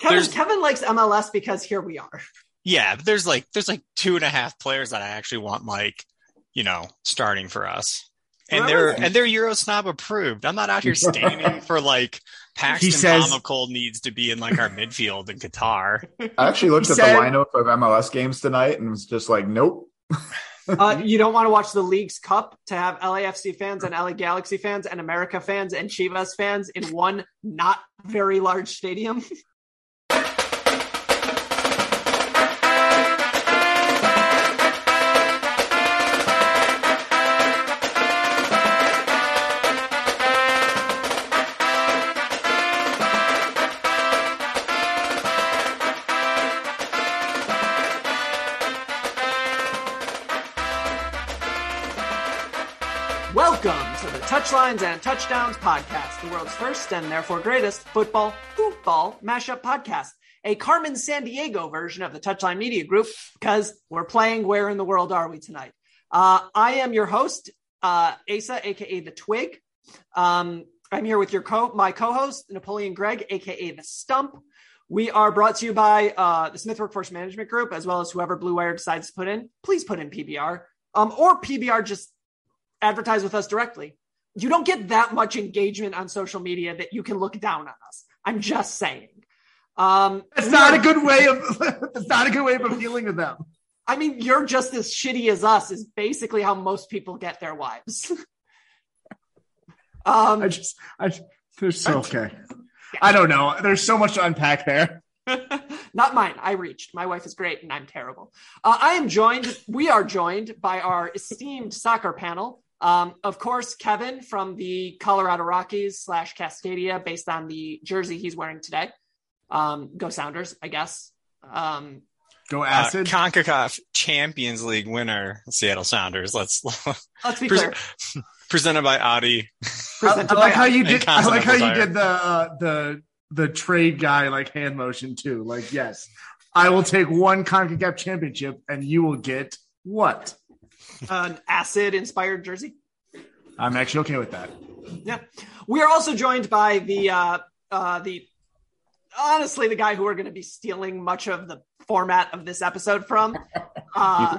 Kevin, There's- Kevin likes MLS because here we are. Yeah, but there's like there's like two and a half players that I actually want like, you know, starting for us. And Remember- they're and they're Euro snob approved. I'm not out here standing for like Paxton He says- Comical needs to be in like our midfield in Qatar. I actually looked He at said- the lineup of MLS games tonight and was just like, nope. Uh, you don't want to watch the League's Cup to have LAFC fans and LA Galaxy fans and America fans and Chivas fans in one not very large stadium. Touchlines and Touchdowns podcast, the world's first and therefore greatest football football mashup podcast. A Carmen Sandiego version of the Touchline Media Group because we're playing Where in the World Are We Tonight? Uh, I am your host, uh, Asa, aka the Twig. Um, I'm here with your co my co-host Napoleon Gregg, aka the Stump. We are brought to you by uh, the Smith Workforce Management Group, as well as whoever Blue Wire decides to put in. Please put in PBR, um, or PBR just advertise with us directly. You don't get that much engagement on social media that you can look down on us. I'm just saying. Um, It's not a good way of it's not a good way of appealing to them. I mean, you're just as shitty as us. Is basically how most people get their wives. um, I just I they're so okay. I don't know. There's so much to unpack there. Not mine. I reached. My wife is great, and I'm terrible. Uh, I am joined. We are joined by our esteemed soccer panel. Um, of course, Kevin from the Colorado Rockies slash Cascadia, based on the jersey he's wearing today. Um, go Sounders, I guess. Um, Go Uh, acid. CONCACAF Champions League winner, Seattle Sounders. Let's let's be Pres- clear. presented by Audi. I, Presented I like by- how you did. I like how you did the uh, the the trade guy like hand motion too. Like yes, I will take one Concacaf championship, and you will get what? An acid inspired jersey. I'm actually okay with that. Yeah. We are also joined by the uh uh the honestly the guy who we're going to be stealing much of the format of this episode from. Uh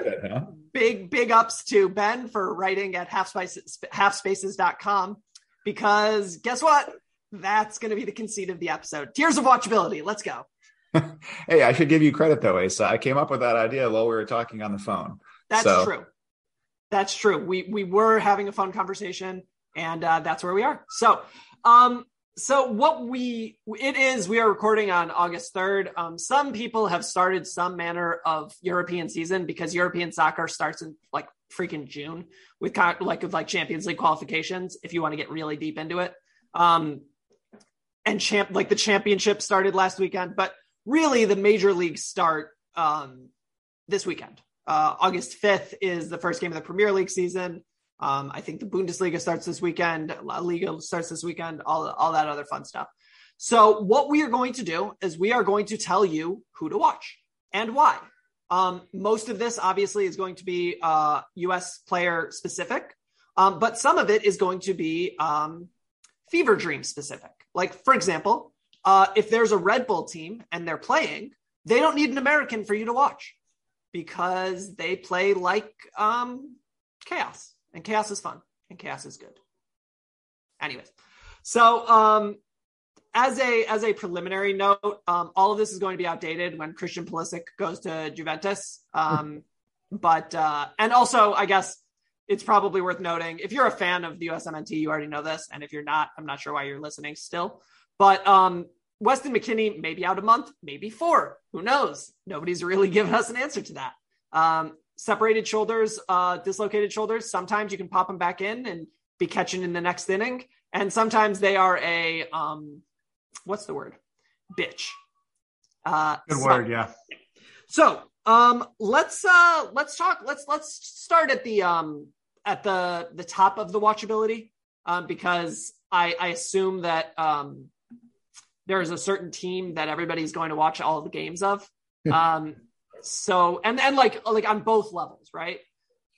big big ups to Ben for writing at halfspaces halfspaces.com because guess what? That's going to be the conceit of the episode. Tiers of watchability. Let's go. Hey, I should give you credit though, Asa. I came up with that idea while we were talking on the phone. That's So- true. That's true. We we were having a fun conversation, and uh, that's where we are. So, um, so what we it is we are recording on August third. Um, some people have started some manner of European season because European soccer starts in like freaking June with kind like with like Champions League qualifications. If you want to get really deep into it, um, and champ like the championship started last weekend, but really the major leagues start um this weekend. Uh, August 5th is the first game of the Premier League season. Um, I think the Bundesliga starts this weekend. La Liga starts this weekend. All all that other fun stuff. So what we are going to do is we are going to tell you who to watch and why. Um, most of this obviously is going to be uh, U.S. player specific, um, but some of it is going to be um, fever dream specific. Like for example, uh, if there's a Red Bull team and they're playing, they don't need an American for you to watch because they play like um, chaos, and chaos is fun, and chaos is good. Anyways, so um, as a as a preliminary note, um, all of this is going to be outdated when Christian Pulisic goes to Juventus. Um, but uh, and also, I guess it's probably worth noting if you're a fan of the USMNT, you already know this, and if you're not, I'm not sure why you're listening still. But um, Weston McKennie maybe out a month, maybe four. Who knows? Nobody's really given us an answer to that. Um, separated shoulders, uh, dislocated shoulders. Sometimes you can pop them back in and be catching in the next inning, and sometimes they are a um, what's the word? Bitch. Uh, Good so- word, yeah. So, um, let's uh, let's talk. Let's let's start at the um at the the top of the watchability, um, because I I assume that um there is a certain team that everybody's going to watch all the games of. Um, so and and like like on both levels, right?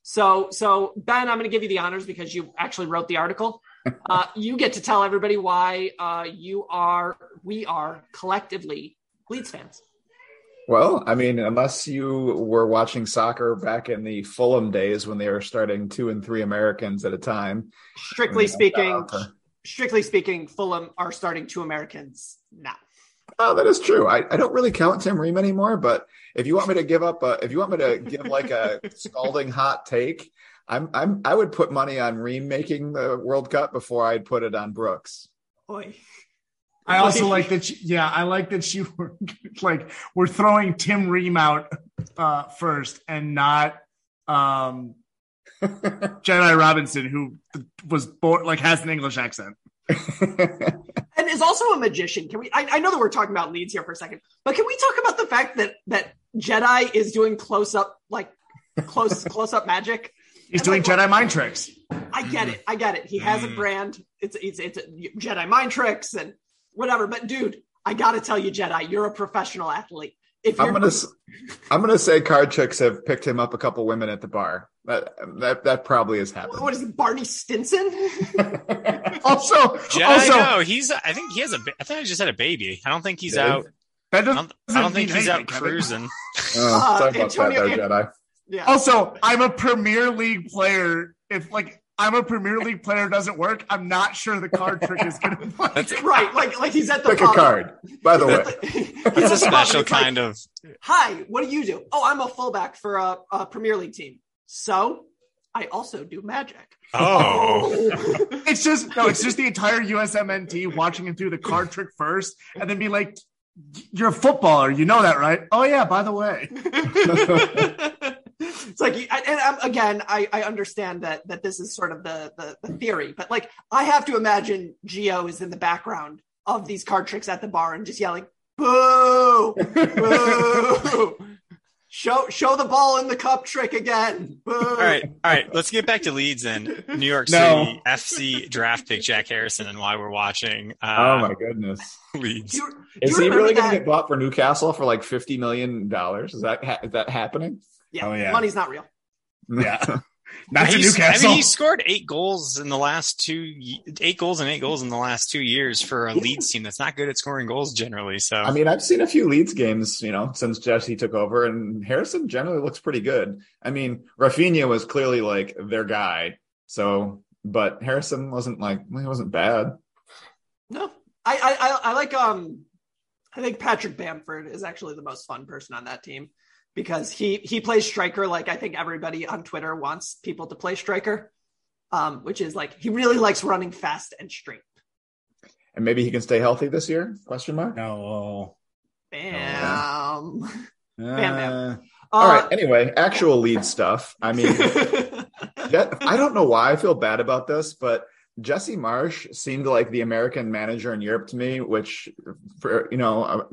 So so Ben, I'm going to give you the honors because you actually wrote the article. Uh, you get to tell everybody why uh, you are we are collectively Leeds fans. Well, I mean, unless you were watching soccer back in the Fulham days when they were starting two and three Americans at a time. Strictly Yeah, speaking, uh, strictly speaking, Fulham are starting two Americans now. Oh, that is true. I, I don't really count Tim Ream anymore, but if you want me to give up, a, if you want me to give like a scalding hot take, I'm I'm I would put money on Ream making the World Cup before I'd put it on Brooks. Boy. I also like that. You, yeah, I like that you were like we're throwing Tim Ream out uh, first and not um, Jedi Robinson, who was born like has an English accent. And is also a magician. Can we? I, I know that we're talking about Leeds here for a second, but can we talk about the fact that that Jedi is doing close up, like close close up magic? He's And, doing like, Jedi mind tricks. I get it. I get it. He has a mm. brand. It's it's it's a Jedi mind tricks and whatever. But dude, I got to tell you, Jedi, you're a professional athlete. If you're I'm gonna s- I'm gonna say card chicks have picked him up a couple women at the bar. That that that probably has happened. what is it, Barney Stinson? Also, Jedi, also no, he's. I think he has a. I think I he just had a baby. I don't think he's Dave? out. that I doesn't, don't, I don't think he's anything, out cruising. Oh, Uh, about Antonio- that, there, Jedi. yeah. Also, I'm a Premier League player. If like I'm a Premier League player doesn't work, I'm not sure the card trick is going to work. right. Like like he's at the Pick a card. By the way, It's a special kind of. Hi, what do you do? Oh, I'm a fullback for a, a Premier League team. So I also do magic. Oh, It's just no, it's just the entire USMNT watching him do the card trick first, and then be like, "You're a footballer, you know that, right?" Oh yeah, by the way, it's like, and um, again, I, I understand that that this is sort of the, the the theory, but like, I have to imagine Gio is in the background of these card tricks at the bar and just yelling, "Boo! Boo! show show the ball in the cup trick again!" Boo! all right, all right. Let's get back to Leeds and New York No. City FC draft pick Jack Harrison and why we're watching. oh Uh, my goodness, Leeds. You, is he really going to get bought for Newcastle for like fifty million dollars? Is that ha- is that happening? Yeah, Oh, yeah. money's not real. yeah, not to He's- I mean, he scored eight goals in the last two, eight goals and eight goals in the last two years for a Leeds team that's not good at scoring goals generally. So I mean, I've seen a few Leeds games, you know, since Jesse took over, and Harrison generally looks pretty good. I mean, Rafinha was clearly like their guy, so but Harrison wasn't like he wasn't bad. No, I, I, I, I like. Um, I think Patrick Bamford is actually the most fun person on that team because he he plays striker like I think everybody on Twitter wants people to play striker, um, which is like he really likes running fast and straight. And maybe he can stay healthy this year? Question mark. no. Bam. Bam, bam. Uh, All Uh. Anyway, actual lead stuff. I mean, that, I don't know why I feel bad about this, but Jesse Marsh seemed like the American manager in Europe to me, which, for you know, uh,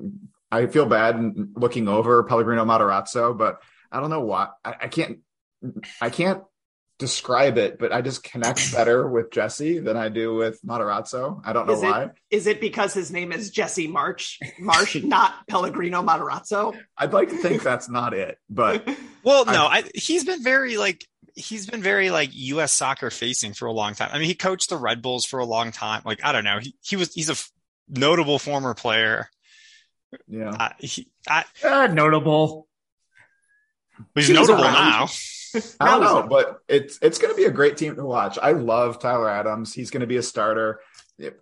I feel bad looking over Pellegrino Matarazzo, but I don't know why. I, I can't. I can't describe it, but I just connect better with Jesse than I do with Matarazzo. I don't know Is why. it is it because his name is Jesse March Marsh, not Pellegrino Matarazzo? I'd like to think that's not it, but Well, no, I, he's been very like he's been very like U.S. soccer facing for a long time. I mean, he coached the Red Bulls for a long time. Like I don't know, he he was he's a f- notable former player. Yeah. I, he, I, Uh, notable. he's He notable now. I don't know, but it's it's going to be a great team to watch. I love Tyler Adams. He's going to be a starter.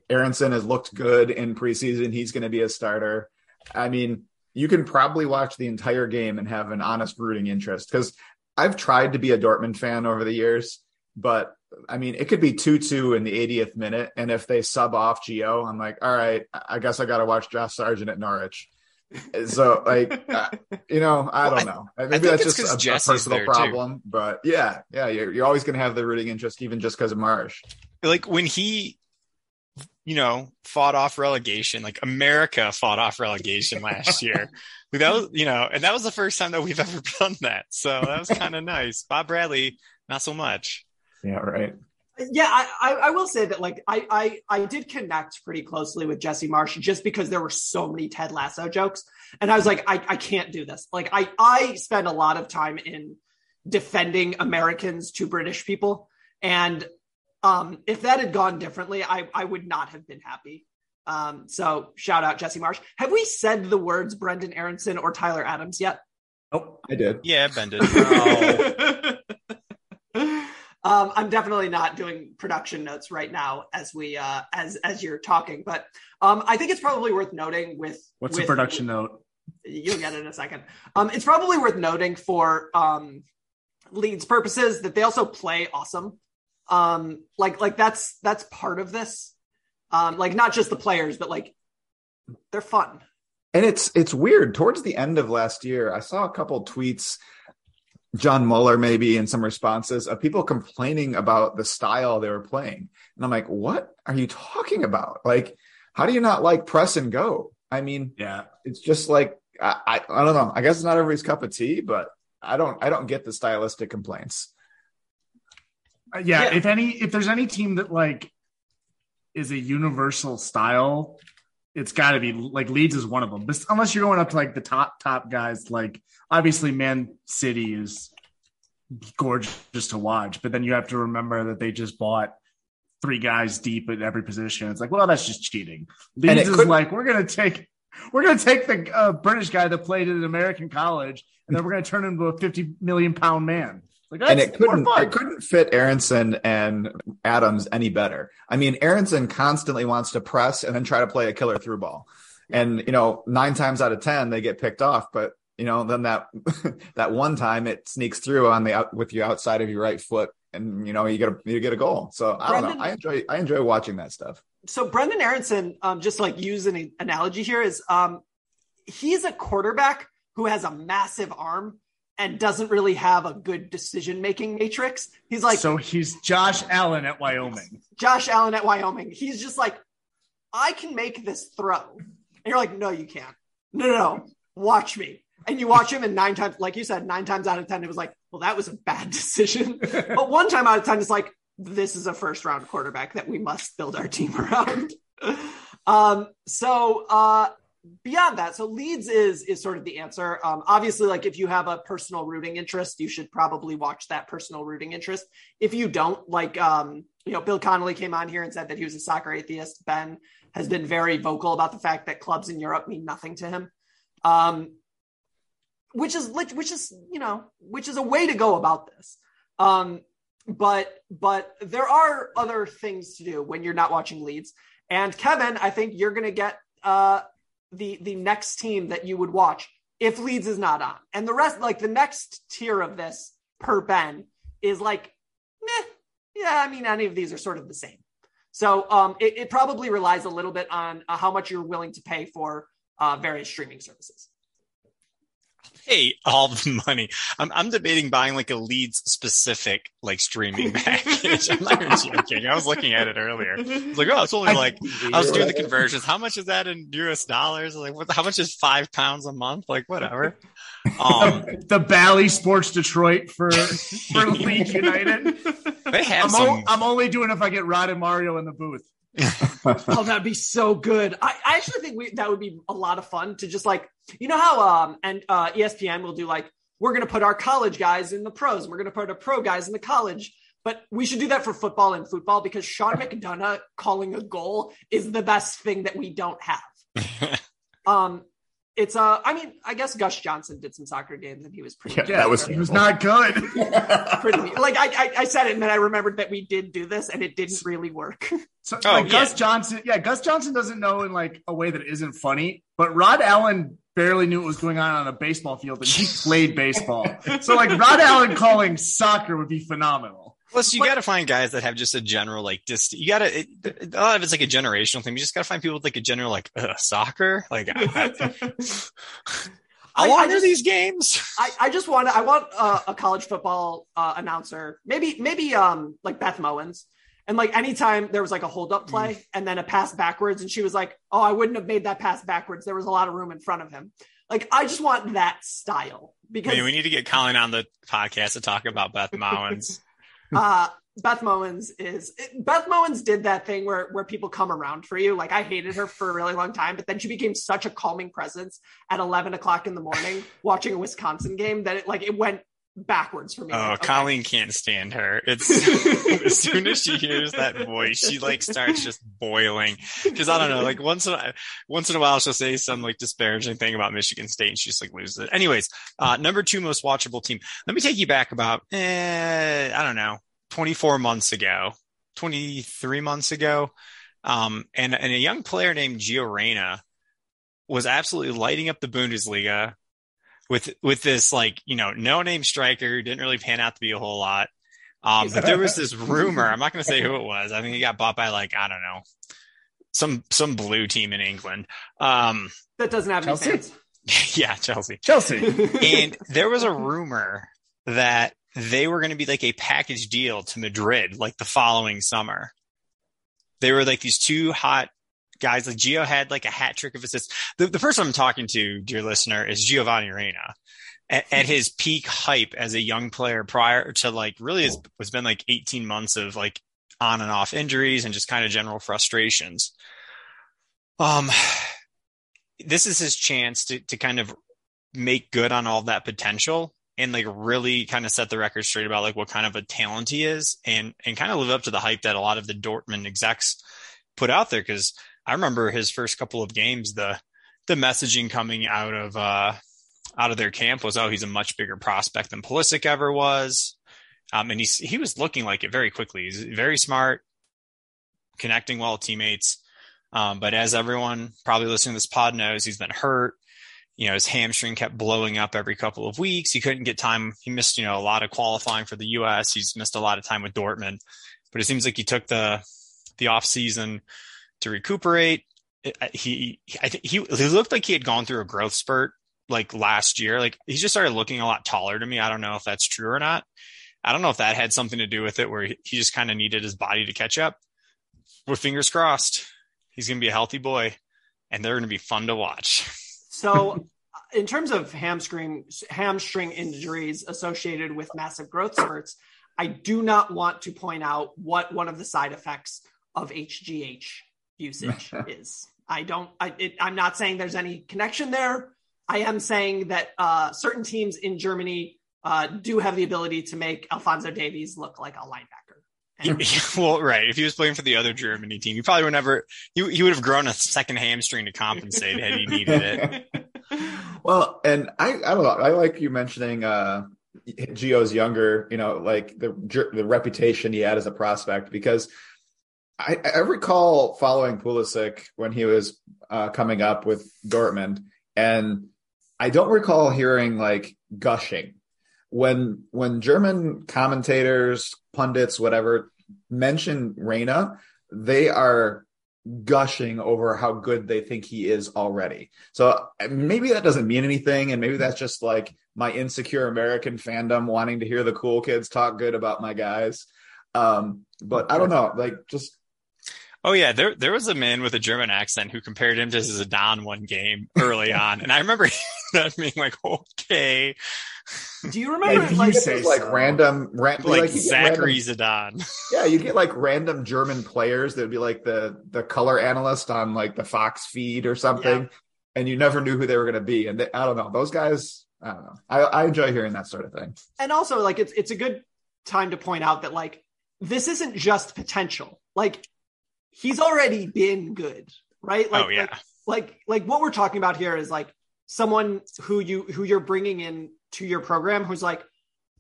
Aaronson has looked good in preseason. He's going to be a starter. I mean, you can probably watch the entire game and have an honest rooting interest because I've tried to be a Dortmund fan over the years, but I mean, it could be 2 2 in the 80th minute. And if they sub off Gio, I'm like, all right, I guess I got to watch Josh Sargent at Norwich. So, like, uh, you know, I Well, don't know. Maybe that's just a, a personal there, too. problem. But yeah, yeah, you're, you're always going to have the rooting interest, even just because of Marsh. Like when he, you know, fought off relegation. Like America fought off relegation last year. That was, you know, and that was the first time that we've ever done that. So that was kind of nice. Bob Bradley, not so much. Yeah, right. Yeah, I, I, I will say that like I, I I did connect pretty closely with Jesse Marsh just because there were so many Ted Lasso jokes, and I was like, I, I can't do this. Like I I spend a lot of time in defending Americans to British people, and um, if that had gone differently, I I would not have been happy. Um, so shout out Jesse Marsh. Have we said the words Brenden Aaronson or Tyler Adams yet? Oh, I did. Yeah, bended. um, I'm definitely not doing production notes right now as we uh, as as you're talking, but um, I think it's probably worth noting with what's with, a production note? You'll get it in a second. Um, it's probably worth noting for um, Leeds purposes that they also play awesome. Um, like like that's that's part of this. Um, like not just the players, but like they're fun. And it's it's weird. Towards the end of last year, I saw a couple tweets, John Muller maybe, in some responses of people complaining about the style they were playing. And I'm like, what are you talking about? Like, how do you not like press and go? I mean, Yeah. it's just like I, I I don't know. I guess it's not everybody's cup of tea, but I don't I don't get the stylistic complaints. Uh, yeah, Yeah. if any if there's any team that like is a universal style it's got to be like Leeds is one of them. But unless you're going up to like the top top guys like obviously man city is gorgeous to watch but then you have to remember that they just bought three guys deep at every position. It's like well that's just cheating. Leeds is could- like we're gonna take we're gonna take the uh, british guy that played at an american college and then we're gonna turn him into a 50 million pound man like and it couldn't it couldn't fit Aaronson and Adams any better. I mean, Aaronson constantly wants to press and then try to play a killer through ball. And you know, nine times out of ten they get picked off, but you know, then that that one time it sneaks through on the out with you outside of your right foot and you know, you get a you get a goal. So I don't know. I enjoy I enjoy watching that stuff. so Brenden Aaronson, um, just like use an analogy here is um, he's a quarterback who has a massive arm and doesn't really have a good decision making matrix. He's like so he's Josh Allen at Wyoming. Josh Allen at Wyoming. He's just like, I can make this throw. And you're like, no, you can't. No, no, no. Watch me. And you watch him, and nine times, like you said, nine times out of 10, it was like, well, that was a bad decision. but one time out of 10, it's like, this is a first round quarterback that we must build our team around. um, so, uh, beyond that, so Leeds is is sort of the answer. Um, obviously, like if you have a personal rooting interest, you should probably watch that personal rooting interest. If you don't, like um, you know, Bill Connolly came on here and said that he was a soccer atheist. Ben has been very vocal about the fact that clubs in Europe mean nothing to him. Um, which is which is you know which is a way to go about this. Um, but but there are other things to do when you're not watching Leeds. And Kevin, I think you're going to get uh, the the next team that you would watch if Leeds is not on. And the rest, like the next tier of this per Ben, is like, meh, yeah. I mean, any of these are sort of the same. So um, it, it probably relies a little bit on uh, how much you're willing to pay for uh, various streaming services. Pay all the money. I'm, I'm debating buying like a Leeds specific like streaming package. I'm not even joking. I was looking at it earlier. I was like, oh, it's only like I was doing the conversions. How much is that in US dollars? Like, what? How much is five pounds a month? Like, whatever. Um, the Bally Sports Detroit for for Leeds United. They have I'm, some. o- I'm only doing if I get Rod and Mario in the booth. Oh, that'd be so good. I, I actually think we, that would be a lot of fun to just like, you know how um and uh, ESPN will do like, we're gonna put our college guys in the pros, and we're gonna put our pro guys in the college. But we should do that for football and football because Sean McDonough calling a goal is the best thing that we don't have. um, it's uh, I mean, I guess Gus Johnson did some soccer games and he was pretty. Yeah, good. that was- He was not good. pretty. Like I, I, I said it, and then I remembered that we did do this, and it didn't really work. So, Oh, like yeah. Gus Johnson, yeah, Gus Johnson doesn't know in like a way that isn't funny, but Rod Allen barely knew what was going on on a baseball field, and he played baseball. So, like Rod Allen calling soccer would be phenomenal. Plus, you got to find guys that have just a general like just you got to. A lot of it's like a generational thing. You just got to find people with like a general like Ugh, soccer. Like, I, how I- long I are just- these games? I, I just want I want uh, a college football uh, announcer, maybe maybe um like Beth Mowins, and like anytime there was like a hold up play and then a pass backwards, and she was like, "Oh, I wouldn't have made that pass backwards. There was a lot of room in front of him." Like I just want that style because I mean, we need to get Colin on the podcast to talk about Beth Mowins. uh, Beth Mowins is Beth Mowins did that thing where where people come around for you. Like I hated her for a really long time, but then she became such a calming presence at eleven o'clock in the morning watching a Wisconsin game that it like it went backwards for me. Oh, Like, okay. Colleen can't stand her. It's as soon as she hears that voice, she like starts just boiling. Because I don't know, like once in a, once in a while she'll say some like disparaging thing about Michigan State, and she just like loses it. Anyways, uh, number two most watchable team. Let me take you back about eh, I don't know, twenty four months ago, twenty three months ago, um, and and a young player named Gio Reyna was absolutely lighting up the Bundesliga with with this like you know no name striker who didn't really pan out to be a whole lot. Um, but there was this rumor. I'm not going to say who it was. I think he got bought by like I don't know some some blue team in England. Um, that doesn't have Chelsea? any fans. yeah, Chelsea. Chelsea. And there was a rumor that they were going to be like a package deal to Madrid like the following summer. They were like these two hot guys. Like Gio had like a hat trick of assists. The, the person I'm talking to, dear listener, is Giovanni Reyna. At, at his peak hype as a young player prior to like really has, was been like 18 months of like on and off injuries and just kind of general frustrations. Um, this is his chance to, to kind of make good on all that potential and like really kind of set the record straight about like what kind of a talent he is and and kind of live up to the hype that a lot of the Dortmund execs put out there because I remember his first couple of games the the messaging coming out of uh out of their camp was oh he's a much bigger prospect than Pulisic ever was um and he's he was looking like it very quickly he's very smart connecting well with teammates um but as everyone probably listening to this pod knows he's been hurt you know, his hamstring kept blowing up every couple of weeks. He couldn't get time. He missed, you know, a lot of qualifying for the U.S. He's missed a lot of time with Dortmund, but it seems like he took the the off season to recuperate. He, I think he, he looked like he had gone through a growth spurt like last year. Like he just started looking a lot taller to me. I don't know if that's true or not. I don't know if that had something to do with it, where he just kind of needed his body to catch up. With fingers crossed, he's going to be a healthy boy, and they're going to be fun to watch. So, uh, in terms of hamstring hamstring injuries associated with massive growth spurts, I do not want to point out what one of the side effects of HGH usage is. I don't. I, it, I'm not saying there's any connection there. I am saying that uh, certain teams in Germany uh, do have the ability to make Alphonso Davies look like a linebacker. And- well, right. If he was playing for the other Germany team, he probably would never. He, he would have grown a second hamstring to compensate had he needed it. Well, and I, I don't know. I like you mentioning uh Gio's younger, you know, like the the reputation he had as a prospect because I, I recall following Pulisic when he was uh, coming up with Dortmund, and I don't recall hearing like gushing when when German commentators, pundits, whatever mention Reyna, they are gushing over how good they think he is already. So maybe that doesn't mean anything. And maybe that's just like my insecure American fandom wanting to hear the cool kids talk good about my guys. Um, but I don't know, like just Oh yeah, there there was a man with a German accent who compared him to Zidane one game early on, and I remember that being like, okay. Do you remember If you like, say like so. random, ran- Like, you get Zachary random- Zidane. yeah, you get like random German players that would be like the the color analyst on like the Fox feed or something, Yeah. and you never knew who they were going to be. And they, I don't know, those guys. I don't know. I, I enjoy hearing that sort of thing. and also like it's it's a good time to point out that like this isn't just potential. Like he's already been good, right? Like, Oh, yeah. like like like what we're talking about here is like someone who you who you're bringing in to your program who's like,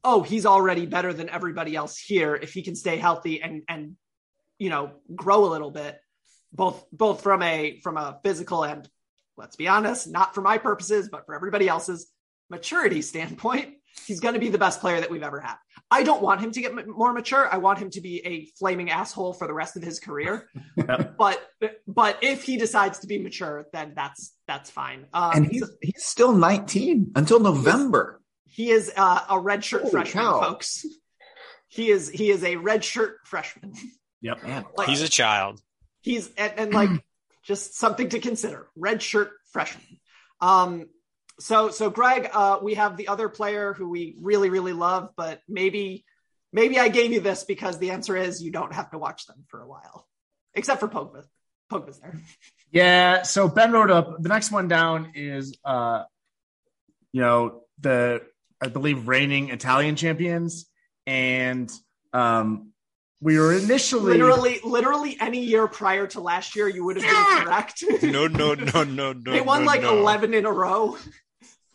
oh, he's already better than everybody else here if he can stay healthy and and you know grow a little bit, both both from a from a physical and let's be honest, not for my purposes, but for everybody else's maturity standpoint, he's going to be the best player that we've ever had. I don't want him to get m- more mature. I want him to be a flaming asshole for the rest of his career. But but if he decides to be mature, then that's that's fine. Um, And he's he's still 19 until November. he is uh, a redshirt Holy freshman, cow. folks. He is he is a redshirt freshman. Yep. Man, Like, He's a child. he's and, and like just something to consider Redshirt freshman um so so greg uh we have the other player who we really really love but maybe maybe i gave you this because the answer is you don't have to watch them for a while except for pogba pogba's there Yeah. So Ben wrote up the next one down is uh you know the I believe reigning Italian champions and um we were initially literally literally any year prior to last year you would have been correct No, no, no, no, no. they won no, like no. 11 in a row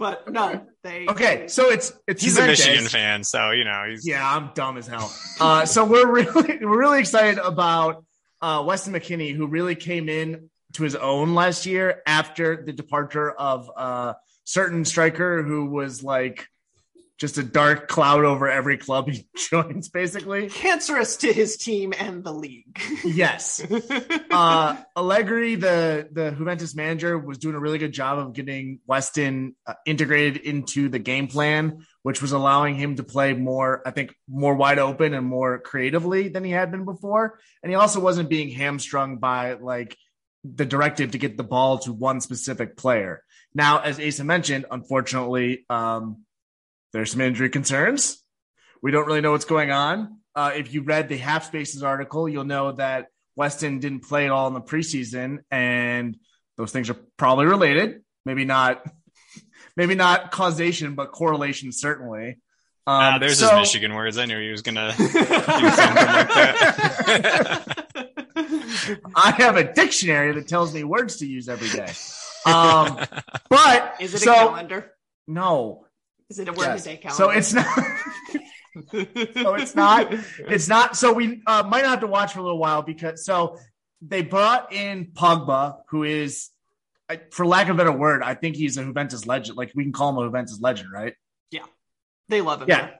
but no they Okay, so it's it's He's a Michigan fan, so you know he's Yeah, I'm dumb as hell. Uh, so we're really we're really excited about uh, Weston McKennie, who really came in to his own last year after the departure of a certain striker who was like just a dark cloud over every club he joins, basically. cancerous to his team and the league Yes. uh, Allegri, the the Juventus manager, was doing a really good job of getting Weston uh, integrated into the game plan, which was allowing him to play more, I think, more wide open and more creatively than he had been before. And he also wasn't being hamstrung by like the directive to get the ball to one specific player. Now, as Asa mentioned, unfortunately, um, there's some injury concerns. We don't really know what's going on. Uh, if you read the Half Spaces article, you'll know that Weston didn't play at all in the preseason, and those things are probably related. Maybe not, maybe not causation, but correlation certainly. Um, Ah, there's so- his Michigan words. I knew he was gonna do something like that. I have a dictionary that tells me words to use every day. Um, but is it so, a calendar No, is it a word Yes. day calendar so it's not. so it's not. It's not. So we uh, might not have to watch for a little while because so they brought in Pogba, who is, for lack of a better word, I think he's a Juventus legend. Like we can call him a Juventus legend, right? Yeah, they love him Yeah.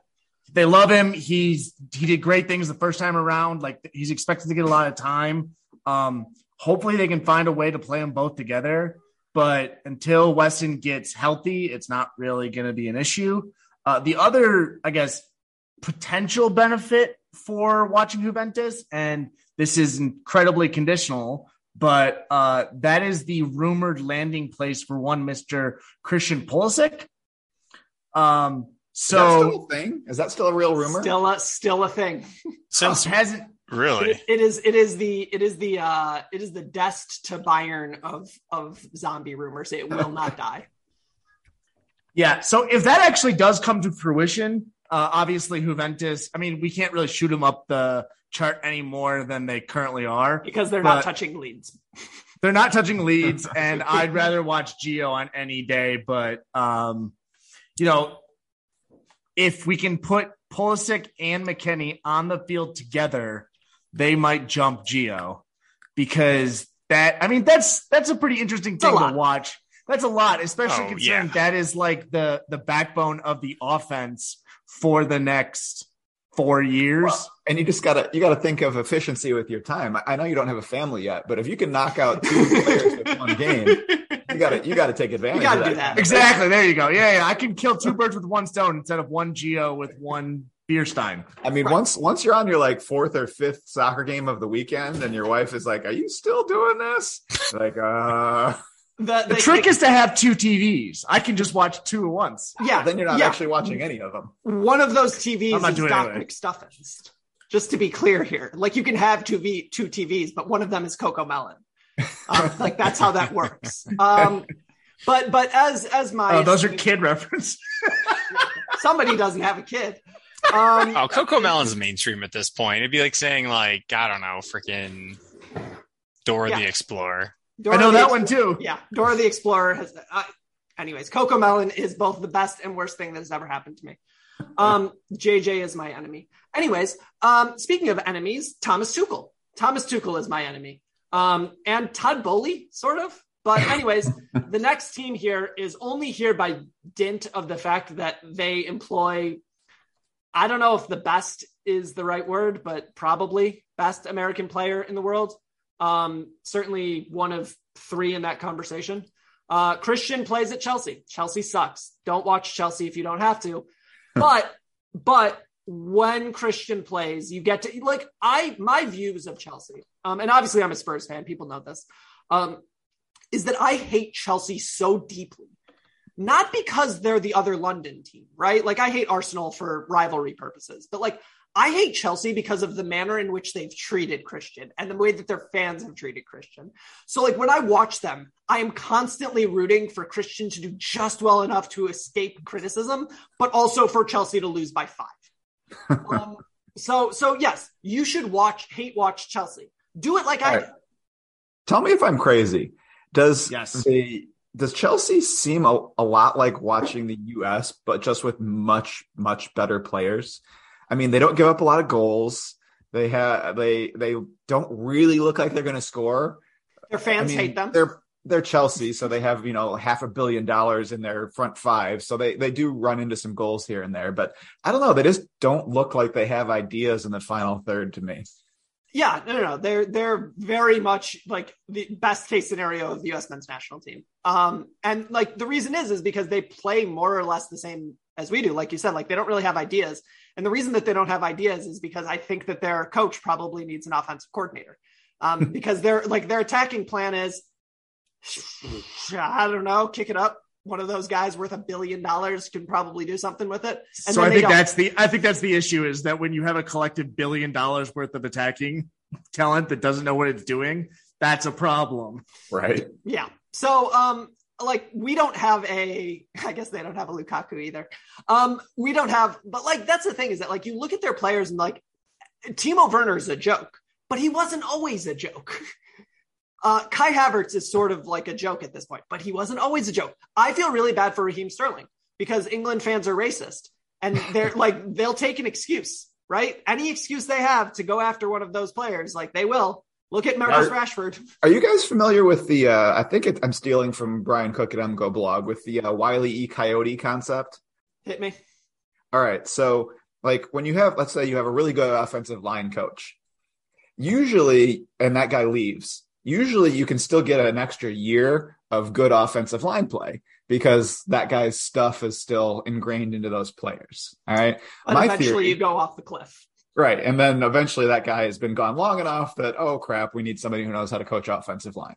They love him. He's he did great things the first time around. Like he's expected to get a lot of time. Um, hopefully they can find a way to play them both together. But until Weston gets healthy, it's not really going to be an issue. Uh, the other, I guess, potential benefit for watching Juventus, and this is incredibly conditional, but uh, that is the rumored landing place for one Mister Christian Pulisic. Um, Is that so still a thing? Is that still a real rumor? still a still a thing Since hasn't really, It- it is it is the it is the uh it is the Dest to Bayern of of zombie rumors. It will not die. Yeah. So if that actually does come to fruition, uh, obviously Juventus, I mean, we can't really shoot them up the chart any more than they currently are. Because they're not touching Leeds. They're not touching Leeds, and I'd rather watch Gio on any day. But, um, you know, if we can put Pulisic and McKennie on the field together, they might jump Gio because that, I mean, that's that's a pretty interesting a thing to watch. That's a lot, especially Oh, considering yeah. that is like the the backbone of the offense for the next four years. Well, and you just gotta you gotta think of efficiency with your time. I know you don't have a family yet, but if you can knock out two players with one game, you gotta you gotta take advantage. You gotta of do that. exactly. There you go. Yeah, yeah. I can kill two birds with one stone instead of one Gio with one beer stein. I mean, Right. once once you're on your like fourth or fifth soccer game of the weekend, and your wife is like, "Are you still doing this?" Like, uh, The, The trick is to have two TVs. I can just watch two at once. yeah, then you're not yeah. actually watching any of them. one of those TVs I'm not is doing Doc anyway. McStuffins. Just to be clear here, like you can have two v two TVs, but one of them is Coco Melon. Um, like that's how that works. Um, but but as as my Oh, those are kid reference. somebody doesn't have a kid. Um, Oh, Coco Melon's mainstream at this point. It'd be like saying like I don't know, freaking Dora Yeah. the Explorer. Dora I know that Ex- one too. Yeah, Dora the Explorer has. Uh, anyways, Coco Melon is both the best and worst thing that has ever happened to me. Um, JJ is my enemy. Anyways, um, speaking of enemies, Thomas Tuchel. Thomas Tuchel is my enemy. Um, and Todd Boehly, sort of. But anyways, the next team here is only here by dint of the fact that they employ. I don't know if the best is the right word, but probably best American player in the world. Um, certainly one of three in that conversation. Uh, Christian plays at Chelsea. Chelsea sucks. Don't watch Chelsea if you don't have to. But but when Christian plays, you get to like I my views of Chelsea. Um, and obviously I'm a Spurs fan. People know this. Um, is that I hate Chelsea so deeply. Not because they're the other London team, right? Like I hate Arsenal for rivalry purposes, but like I hate Chelsea because of the manner in which they've treated Christian and the way that their fans have treated Christian. So, like, when I watch them, I am constantly rooting for Christian to do just well enough to escape criticism, but also for Chelsea to lose by five. um, so, so yes, you should watch, hate watch Chelsea. Do it like I All do. Tell me if I'm crazy. Does Yes. the does Chelsea seem a, a lot like watching the US, but just with much much better players? I mean, they don't give up a lot of goals. They have they they don't really look like they're going to score. Their fans I mean, hate them. They're they're Chelsea, so they have you know half a billion dollars in their front five, so they they do run into some goals here and there. But I don't know, they just don't look like they have ideas in the final third to me. Yeah, no, no, no. They're they're very much like the best case scenario of the U.S. men's national team. Um, and like the reason is is because they play more or less the same as we do. Like you said, like they don't really have ideas. And the reason that they don't have ideas is because I think that their coach probably needs an offensive coordinator. Um, because their like their attacking plan is, I don't know, kick it up. One of those guys worth a billion dollars can probably do something with it. And so then I they think don't. that's the I think that's the issue is that when you have a collective billion dollars worth of attacking talent that doesn't know what it's doing, that's a problem. Right. Yeah. So, um, like we don't have a, I guess they don't have a Lukaku either. Um, we don't have, but like that's the thing is that like you look at their players and like Timo Werner is a joke, but he wasn't always a joke. Uh, Kai Havertz is sort of like a joke at this point, but he wasn't always a joke. I feel really bad for Raheem Sterling because England fans are racist and they're like, they'll take an excuse, right? Any excuse they have to go after one of those players, like they will. Look at Marcus Are- Rashford. Are you guys familiar with the? Uh, I think it, I'm stealing from Brian Cook at MGoBlog with the uh, Wile E. Coyote concept. Hit me. All right, so like when you have, let's say you have a really good offensive line coach, usually, and that guy leaves. Usually, you can still get an extra year of good offensive line play because that guy's stuff is still ingrained into those players. All right, But My eventually theory- you go off the cliff. Right. And then eventually that guy has been gone long enough that, oh crap, we need somebody who knows how to coach offensive line.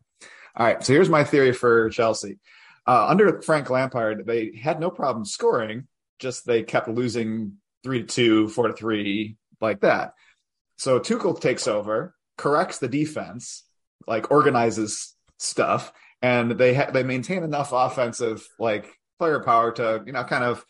All right. So here's my theory for Chelsea. Uh, under Frank Lampard, they had no problem scoring, just they kept losing three to two, four to three, like that. So Tuchel takes over, corrects the defense, like organizes stuff, and they ha- they maintain enough offensive like firepower to you know kind of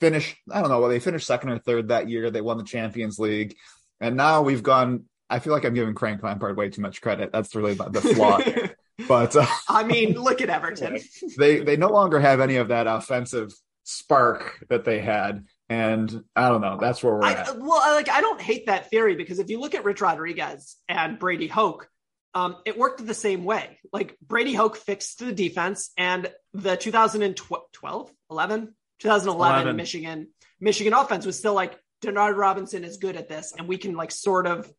finish. I don't know. Well, they finished second or third that year. They won the Champions League, and now we've gone. I feel like I'm giving Frank Lampard way too much credit. That's really the the flaw. but uh, I mean, look at Everton. they they no longer have any of that offensive spark that they had, and I don't know. That's where we're I, at. well, I, like I don't hate that theory because if you look at Rich Rodriguez and Brady Hoke, um, it worked the same way. Like Brady Hoke fixed the defense, and the 2012, 11, 2011 11. Michigan Michigan offense was still like Denard Robinson is good at this, and we can like sort of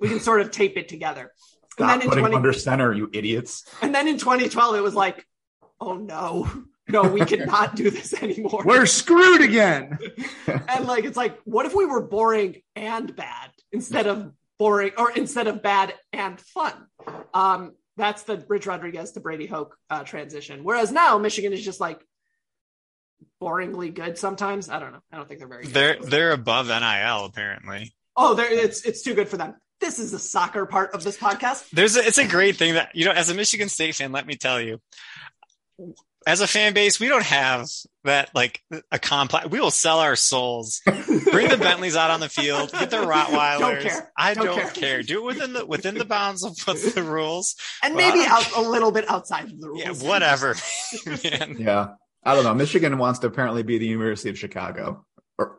we can sort of tape it together. Stop and then putting in 20, under center, you idiots. and then in 2012 it was like, oh no, no, we cannot do this anymore. We're screwed again. and like it's like, what if we were boring and bad instead of boring or instead of bad and fun? Um, that's the Rich Rodriguez to Brady Hoke uh, transition. Whereas now Michigan is just like boringly good sometimes. I don't know. I don't think they're very good. They're they're above NIL apparently. Oh, they're, it's it's too good for them. This is the soccer part of this podcast. There's a, it's a great thing that you know as a Michigan State fan, let me tell you. As a fan base, we don't have that like a complex. We will sell our souls, bring the Bentleys out on the field, get the Rottweilers. Don't care. I Don't don't, care. care. Do it within the within the bounds of what's the rules. And Well, maybe out a little bit outside of the rules. Yeah, whatever, man. Yeah. I don't know. Michigan wants to apparently be the University of Chicago. Or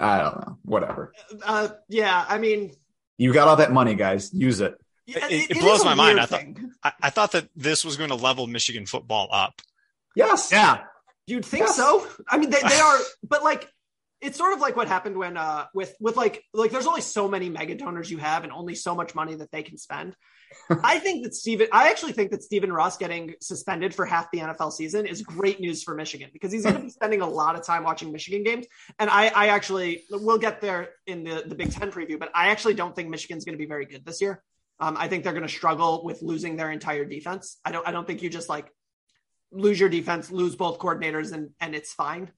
I don't know. Whatever. Uh, yeah, I mean, You got all that money, guys. Use it. yeah, It, it is blows my mind. I thought. I, I thought that this was going to level Michigan football up. Yes. Yeah. You'd think Yes. so. I mean, they, they are, but like, it's sort of like what happened when, uh, with with like like there's only so many mega donors you have, and only so much money that they can spend. I think that Steven, I actually think that Stephen Ross getting suspended for half the NFL season is great news for Michigan because he's going to be spending a lot of time watching Michigan games. And I, I actually, we'll get there in the the Big Ten preview, but I actually don't think Michigan's going to be very good this year. Um, I think they're going to struggle with losing their entire defense. I don't, I don't think you just like lose your defense, lose both coordinators, and and it's fine.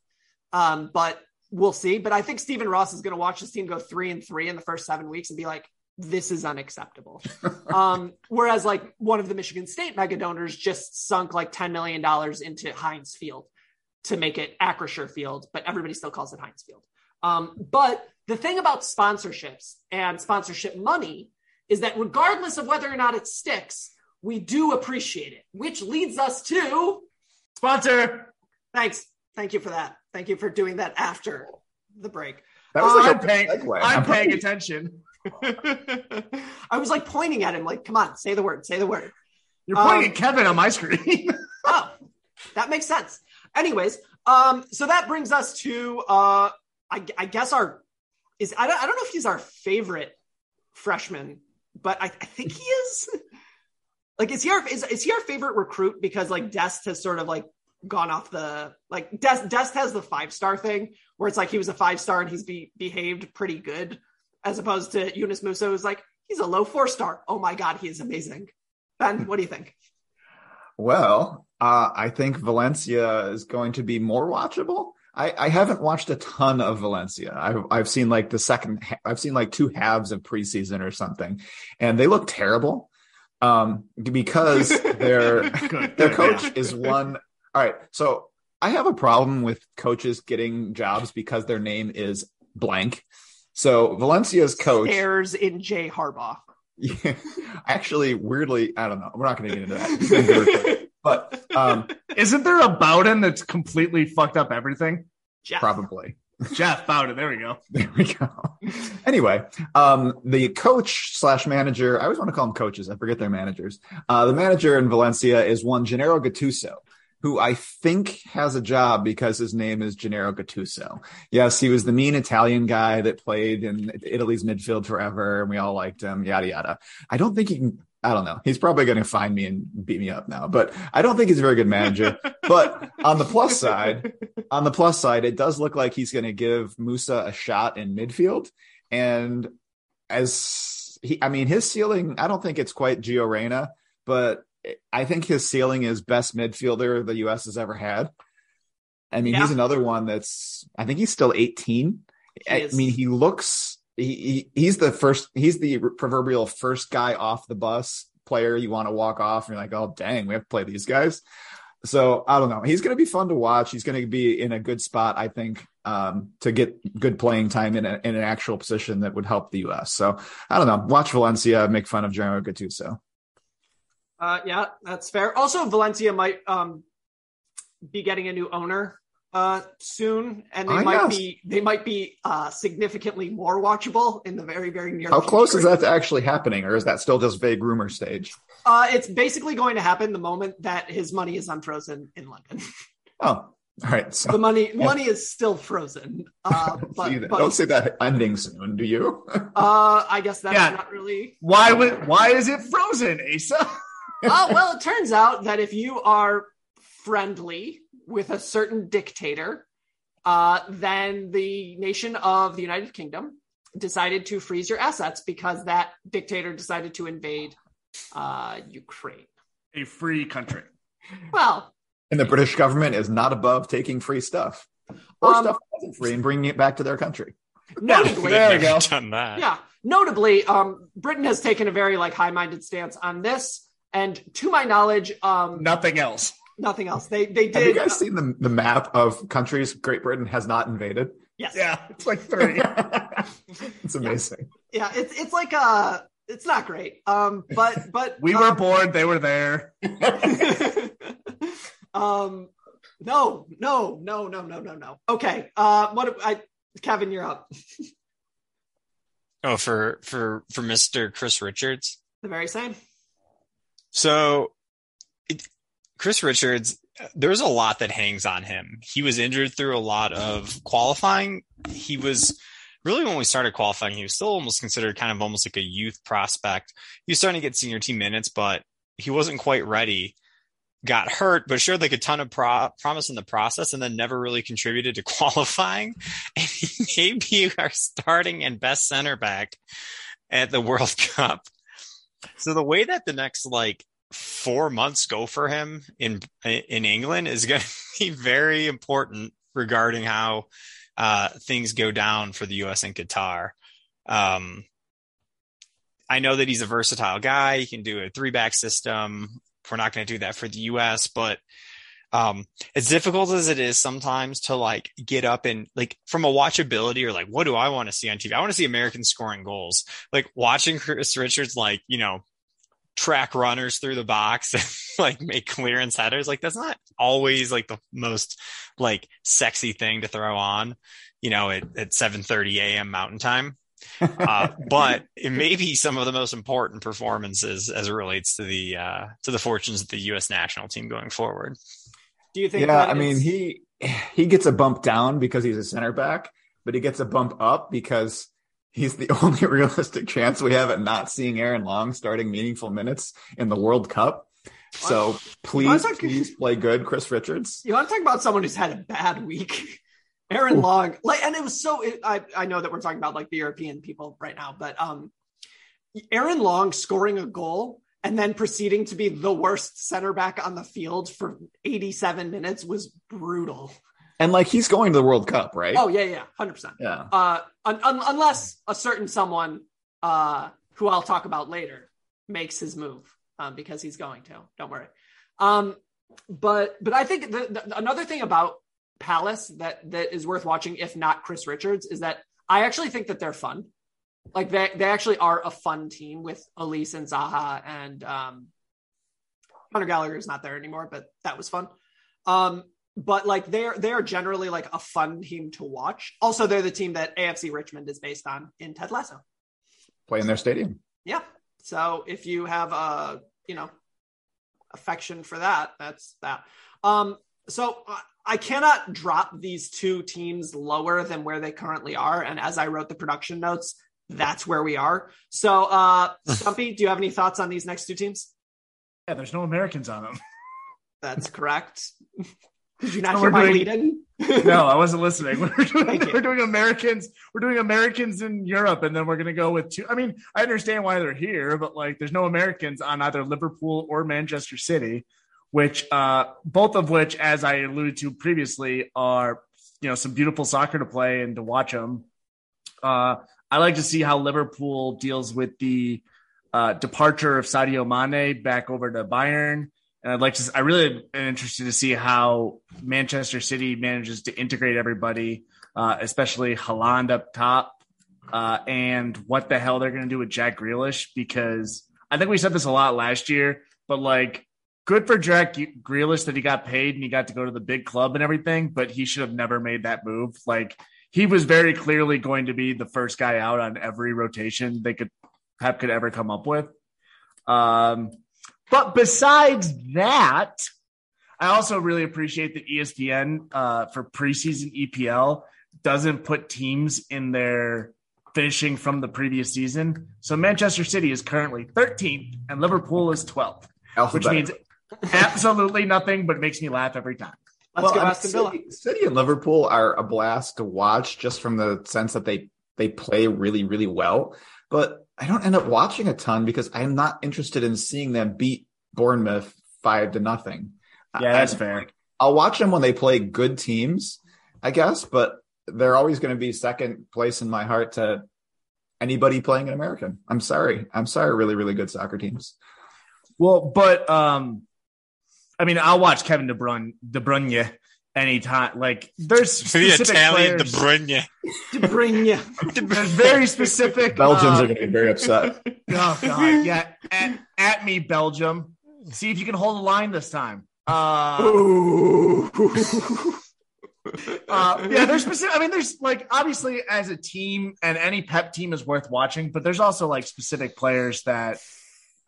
Um, but we'll see. But I think Stephen Ross is going to watch this team go three and three in the first seven weeks and be like, "This is unacceptable." um, whereas like one of the Michigan State mega donors just sunk like ten million dollars into Heinz Field to make it Acrisure Field, but everybody still calls it Heinz Field. Um, but the thing about sponsorships and sponsorship money is that regardless of whether or not it sticks, we do appreciate it, which leads us to Sponsor. thanks. Thank you for that. Thank you for doing that after the break. That was Uh, like I'm a paying, segue. I'm probably- paying attention. I was like pointing at him, like, come on, say the word, say the word. You're pointing Um, at Kevin on my screen. Oh, that makes sense. Anyways, um, so that brings us to uh I, I guess our is I don't I don't know if he's our favorite freshman, but I, I think he is. like, is he our is, is he our favorite recruit because like Dest has sort of like gone off the like Dest Dest has the five star thing where it's like he was a five star and he's be, behaved pretty good, as opposed to Yunus Musah who's like he's a low four star. Oh my god, he is amazing. Ben, what do you think? Well, uh, I think Valencia is going to be more watchable. I, I haven't watched a ton of Valencia. I've I've seen like the second. I've seen like two halves of preseason or something, and they look terrible. Um, because their their coach yeah. is one. All right, so I have a problem with coaches getting jobs because their name is blank. So Valencia's coach. Stairs in Jay Harbaugh. Yeah, actually, weirdly, I don't know. We're not going to get into that. but um, Isn't there a Bowden that's completely fucked up everything? Jeff. probably. Jeff Bowden. There we go. There we go. Anyway, um, the coach slash manager, I always want to call them coaches. I forget their managers. Uh, the manager in Valencia is one Gennaro Gattuso, who I think has a job because his name is Gennaro Gattuso. Yes, he was the mean Italian guy that played in Italy's midfield forever, and we all liked him, yada, yada. I don't think he can. I don't know. He's probably going to find me and beat me up now, but I don't think he's a very good manager. but on the plus side, on the plus side, it does look like he's going to give Musah a shot in midfield. And as he, I mean, his ceiling, I don't think it's quite Gio Reyna, but I think his ceiling is best midfielder the U.S. has ever had. I mean, Yeah. he's another one that's, I think he's still 18. He I mean, he looks, he, he he's the first, he's the proverbial first guy off the bus player you want to walk off and you're like, oh, dang, we have to play these guys. So I don't know. He's going to be fun to watch. He's going to be in a good spot, I think, um, to get good playing time in, a, in an actual position that would help the U.S. So I don't know. Watch Valencia, make fun of Gennaro Gattuso. Uh, yeah, that's fair. Also, Valencia might um, be getting a new owner uh, soon, and they Ah, might yes. be they might be uh, significantly more watchable in the very very near. How close is that to actually happening, or is that still just vague rumor stage? Uh, it's basically going to happen the moment that his money is unfrozen in London. Oh, All right. So The money money is still frozen. Uh, but, that- but don't say that ending soon, do you? uh, I guess that's Yeah. not really. Why would why is it frozen, Asa? Oh well, it turns out that if you are friendly with a certain dictator, uh, then the nation of the United Kingdom decided to freeze your assets because that dictator decided to invade uh, Ukraine. A free country. Well, And the British government is not above taking free stuff or Um, stuff that isn't free and bringing it back to their country. notably, There we go. done that. yeah, notably, um, Britain has taken a very like high-minded stance on this, and to my knowledge, um, Nothing else. Nothing else. They they did. Have you did. guys seen the, the map of countries Great Britain has not invaded? yes, Yeah, it's like three. it's amazing. yeah. It's it's like uh, it's not great. Um, but but we were um, bored, they were there. um no no no no no no no okay uh what i kevin you're up Oh, for for for Mr. Chris Richards. the very same So, it, Chris Richards, there's a lot that hangs on him. He was injured through a lot of qualifying. He was really when we started qualifying, he was still almost considered kind of almost like a youth prospect. He was starting to get senior team minutes, but he wasn't quite ready. Got hurt, but showed like a ton of pro- promise in the process, and then never really contributed to qualifying. And he may be our starting and best center back at the World Cup. So the way that the next like four months go for him in in England is going to be very important regarding how uh, things go down for the U.S. and Qatar. Um, I know that he's a versatile guy. He can do a three back system. We're not going to do that for the U.S., but um, as difficult as it is sometimes to like get up and like from a watchability or like what do I want to see on TV? I want to see Americans scoring goals. Like watching Chris Richards, like you know, track runners through the box and like make clearance headers. Like that's not always like the most like sexy thing to throw on, you know, at, at 7:30 a.m. Mountain Time. uh, but it may be some of the most important performances as it relates to the uh, to the fortunes of the U.S. national team going forward. do you think Yeah, that I mean he he gets a bump down because he's a center back, but he gets a bump up because he's the only realistic chance we have at not seeing Aaron Long starting meaningful minutes in the World Cup. So please, talk- please play good, Chris Richards. you want to talk about someone who's had a bad week aaron long like and it was so it, i i know that we're talking about like the european people right now but um aaron long scoring a goal and then proceeding to be the worst center back on the field for 87 minutes was brutal And like he's going to the World Cup, right? oh yeah yeah 100% yeah. uh, un- un- unless a certain someone uh, who I'll talk about later makes his move um, because he's going to. Don't worry. Um, but but I think the, the, another thing about Palace that that is worth watching, if not Chris Richards, is that I actually think that they're fun. Like they they actually are a fun team with Elise and Zaha and um, Hunter Gallagher is not there anymore, but that was fun. Um, but like they're they're generally like a fun team to watch. Also, they're the team that AFC Richmond is based on in Ted Lasso. Play in their stadium. Yeah. So if you have a you know affection for that, that's that. Um, so I- I cannot drop these two teams lower than where they currently are. And as I wrote the production notes, that's where we are. So uh Stumpy, do you have any thoughts on these next two teams? Yeah, there's no Americans on them. That's correct. Did you not So hear my lead in? No, I wasn't listening. We're doing, we're doing Americans. We're doing Americans in Europe, and then we're going to go with two. I mean, I understand why they're here, but like, there's no Americans on either Liverpool or Manchester City, which uh, both of which, as I alluded to previously, are you know some beautiful soccer to play and to watch them. Uh, I like to see how Liverpool deals with the uh, departure of Sadio Mane back over to Bayern. And I'd like to, I really am interested to see how Manchester City manages to integrate everybody, uh, especially Haaland up top, uh, and what the hell they're going to do with Jack Grealish. Because I think we said this a lot last year, but like, good for Jack Grealish that he got paid and he got to go to the big club and everything, but he should have never made that move. Like, he was very clearly going to be the first guy out on every rotation they could Pep could ever come up with. Um, but besides that, I also really appreciate that ESPN uh, for preseason EPL doesn't put teams in their finishing from the previous season. So Manchester City is currently 13th and Liverpool is 12th, which means absolutely nothing, but makes me laugh every time. Let's Well, go I mean, Aston Villa. City, City and Liverpool are a blast to watch just from the sense that they they play really really well. But I don't end up watching a ton because I'm not interested in seeing them beat Bournemouth five to nothing. Yeah, that's I- fair. I'll watch them when they play good teams, I guess, but they're always going to be second place in my heart to anybody playing an American. I'm sorry. I'm sorry, really, really good soccer teams. Well, but um, I mean, I'll watch Kevin De Bruyne, De Bruyne anytime. Like, there's For the specific Italian De players- Bruyne. To bring you. There's very specific. Belgians uh, are going to be very upset. Oh god, yeah. At, at me, Belgium. See if you can hold the line this time. Uh, uh, yeah, there's specific. I mean, there's like obviously as a team, and any Pep team is worth watching. But there's also like specific players that,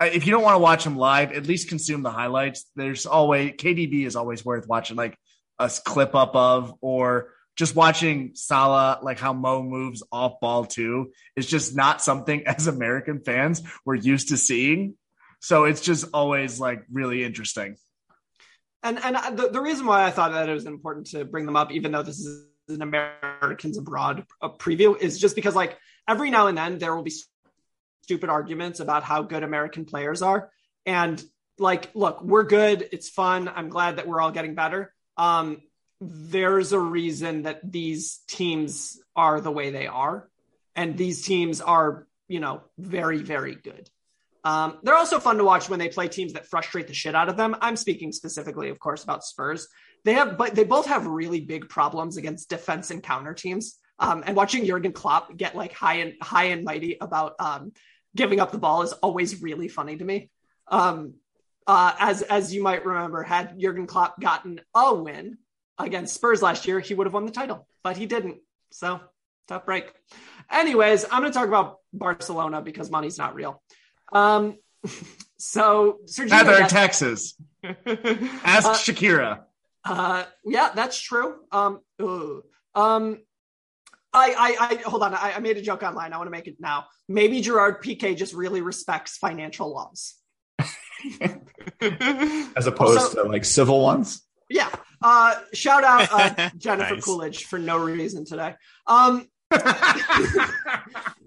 uh, if you don't want to watch them live, at least consume the highlights. There's always KDB is always worth watching, like a clip up of, or just watching Salah, like how Mo moves off ball too, is just not something as American fans we're used to seeing. So it's just always like really interesting. And and the, the reason why I thought that it was important to bring them up, even though this is an Americans abroad preview, is just because like every now and then there will be stupid arguments about how good American players are, and like, look, we're good. It's fun. I'm glad that we're all getting better. Um, there's a reason that these teams are the way they are, and these teams are, you know, very very good. Um, they're also fun to watch when they play teams that frustrate the shit out of them. I'm speaking specifically, of course, about Spurs. They have, but they both have really big problems against defense and counter teams. Um, and watching Jurgen Klopp get like high and high and mighty about um, giving up the ball is always really funny to me. Um, uh, as as you might remember, had Jurgen Klopp gotten a win against Spurs last year, he would have won the title, but he didn't. So tough break. Anyways, I'm going to talk about Barcelona because money's not real. Um, so Sergio Neither in Dest- Texas. Ask Uh, Shakira. uh, yeah, that's true. Um, ugh. um, I, I, I, hold on. I, I made a joke online. I want to make it now. Maybe Gerard Piqué just really respects financial laws. As opposed Also- to like civil ones. Yeah. Uh, shout out uh, Jennifer Nice. Coolidge for no reason today. Um,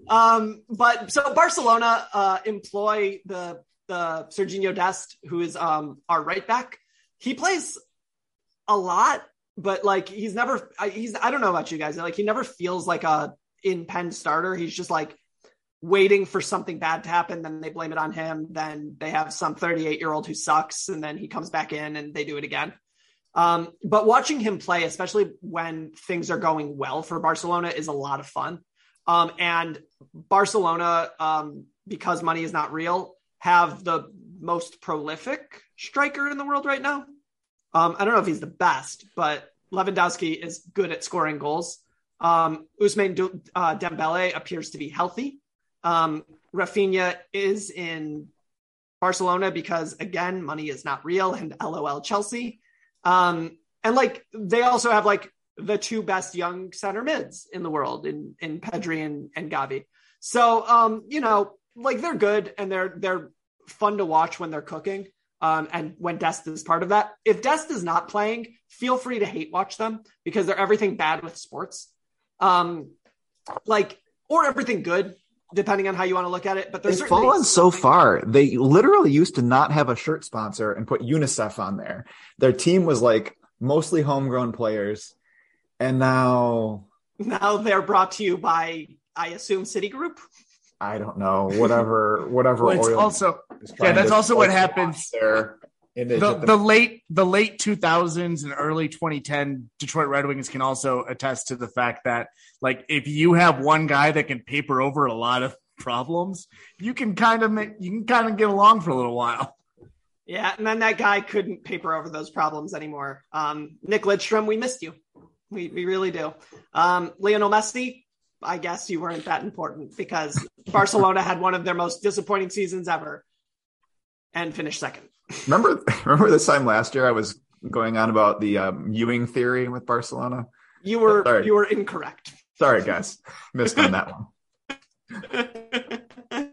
um, but so Barcelona uh, employ the the Serginho Dest, who is um, our right back. He plays a lot, but like he's never. I, he's I don't know about you guys. Like he never feels like a in pen starter. He's just like waiting for something bad to happen. Then they blame it on him. Then they have some 38 year old who sucks, and then he comes back in and they do it again. Um, but watching him play, especially when things are going well for Barcelona, is a lot of fun. Um, and Barcelona, um, because money is not real, have the most prolific striker in the world right now. Um, I don't know if he's the best, but Lewandowski is good at scoring goals. Um, Ousmane uh, Dembele appears to be healthy. Um, Raphinha is in Barcelona because again, money is not real, and LOL Chelsea. Um, and like they also have like the two best young center mids in the world in in Pedri and, and Gavi. So um, you know, like they're good and they're they're fun to watch when they're cooking. Um, and when Dest is part of that. If Dest is not playing, feel free to hate watch them because they're everything bad with sports. Um, like or everything good, depending on how you want to look at it. But They've certainly fallen so far. They literally used to not have a shirt sponsor and put UNICEF on there. Their team was like mostly homegrown players, and now Now they're brought to you by, I assume, Citigroup. I don't know whatever whatever. Well, it's oil also is yeah, that's also what happens. Their image The, the- the late the late 2000s and early 2010 Detroit Red Wings can also attest to the fact that like if you have one guy that can paper over a lot of problems, you can kind of make you can kind of get along for a little while. Yeah, and then that guy couldn't paper over those problems anymore. Um, Nick Lidstrom, we missed you. We, we really do. Um, Lionel Messi, I guess you weren't that important because Barcelona had one of their most disappointing seasons ever and finished second. Remember remember this time last year I was going on about the um, Ewing theory with Barcelona? You were Sorry. you were incorrect. Sorry, guys, missed on that one.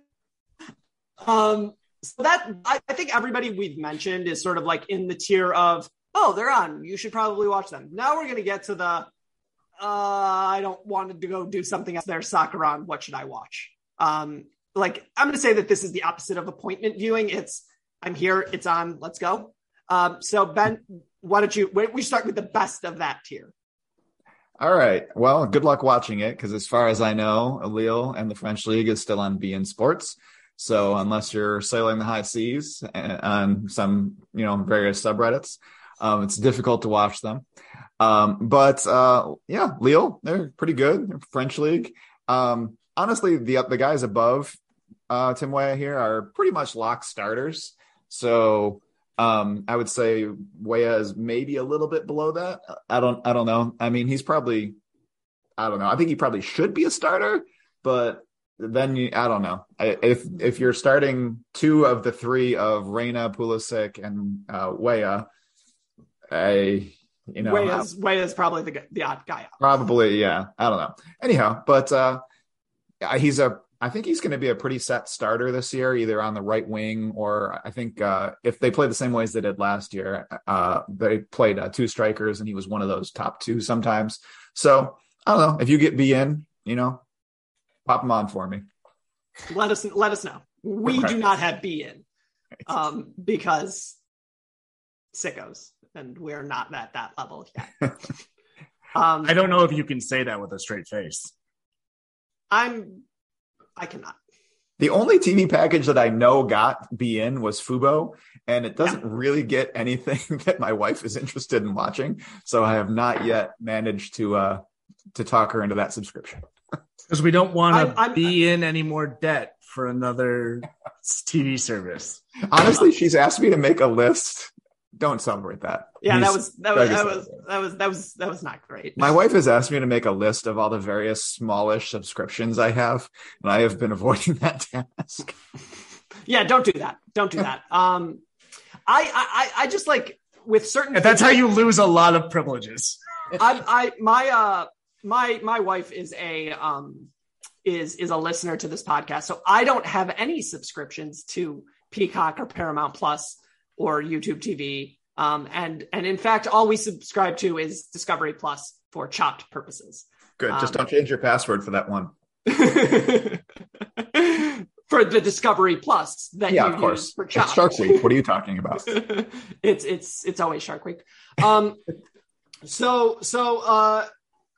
um, so that I, I think everybody we've mentioned is sort of like in the tier of oh they're on you should probably watch them. Now we're gonna get to the uh, I don't want to go do something else. There's soccer on. What should I watch? Um, like I'm gonna say that this is the opposite of appointment viewing. It's I'm here. It's on. Let's go. Um, so Ben, why don't you? We start with the best of that tier. All right. Well, good luck watching it because, as far as I know, Lille and the French league is still on beIN Sports. So, unless you're sailing the high seas uh, on some, you know, various subreddits, um, it's difficult to watch them. Um, but uh, yeah, Lille, they're pretty good. French league. Um, honestly, the the guys above uh, Tim Weah here are pretty much lock starters. So um, I would say Weah is maybe a little bit below that. I don't, I don't know. I mean, he's probably, I don't know. I think he probably should be a starter, but then you, I don't know. I, if if you're starting two of the three of Reyna, Pulisic, and uh, Weah, I you know Weah's, Weah's probably the the odd guy out. Probably, yeah. I don't know. Anyhow, but uh, he's a I think he's going to be a pretty set starter this year, either on the right wing or I think uh, if they play the same way as they did last year, uh, they played uh, two strikers and he was one of those top two sometimes. So I don't know if you get beIN, you know, pop him on for me. Let us let us know. We Okay. do not have beIN um, because sickos, and we're not at that level yet. um, I don't know if you can say that with a straight face. I'm. I cannot. The only TV package that I know got beIN was Fubo, and it doesn't really get anything that my wife is interested in watching. So I have not yet managed to uh to talk her into that subscription. Because we don't want I'm- to I'm- be in any more debt for another TV service. Honestly, she's asked me to make a list. Don't celebrate that. Yeah, that was that was Greg that is was that was that was that was not great. My wife has asked me to make a list of all the various smallish subscriptions I have, and I have been avoiding that task. Yeah, don't do that. Don't do that. Um, I I I just like with certain. And that's how you lose a lot of privileges. I, I my uh my my wife is a um is is a listener to this podcast, so I don't have any subscriptions to Peacock or Paramount Plus or YouTube TV. Um, and and in fact, all we subscribe to is Discovery Plus for chopped purposes. Good. Just Um, don't change your password for that one. for the Discovery Plus that Yeah, you of use course. for It's. Shark Week. What are you talking about? it's it's it's always Shark Week. Um, so so uh,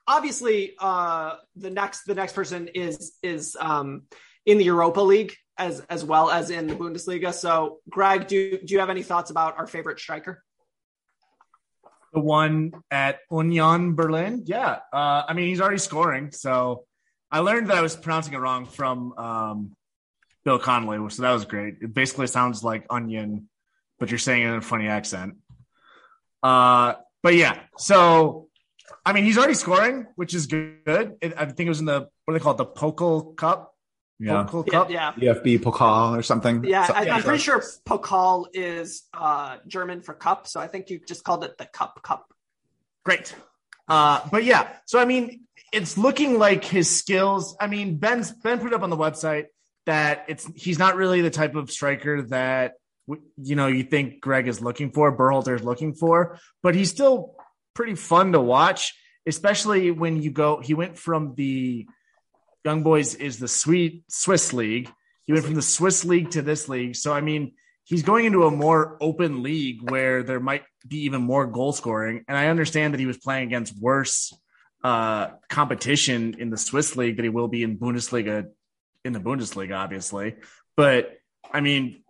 obviously uh, the next the next person is is um, in the Europa League as as well as in the Bundesliga. So Greg, do do you have any thoughts about our favorite striker? The one at Union Berlin. Yeah. Uh, I mean, he's already scoring. So I learned that I was pronouncing it wrong from um, Bill Connelly. So that was great. It basically sounds like onion, but you're saying it in a funny accent. Uh, but yeah. So, I mean, he's already scoring, which is good. It, I think it was in the, what do they call it? The Pokal Cup? Yeah. Pokal Yeah, Cup? yeah. DFB Pokal or something. Yeah, So- I, I'm pretty sure Pokal is uh, German for cup, so I think you just called it the Cup Cup. Great. Uh, but yeah, so I mean, it's looking like his skills. I mean, Ben's Ben put it up on the website that it's he's not really the type of striker that you know you think Greg is looking for, Berhalter is looking for, but he's still pretty fun to watch, especially when you go. He went from the Young Boys is the sweet Swiss league. He went from the Swiss league to this league. So I mean, he's going into a more open league where there might be even more goal scoring. And I understand that he was playing against worse uh, competition in the Swiss league than he will be in Bundesliga in the Bundesliga, obviously. But I mean,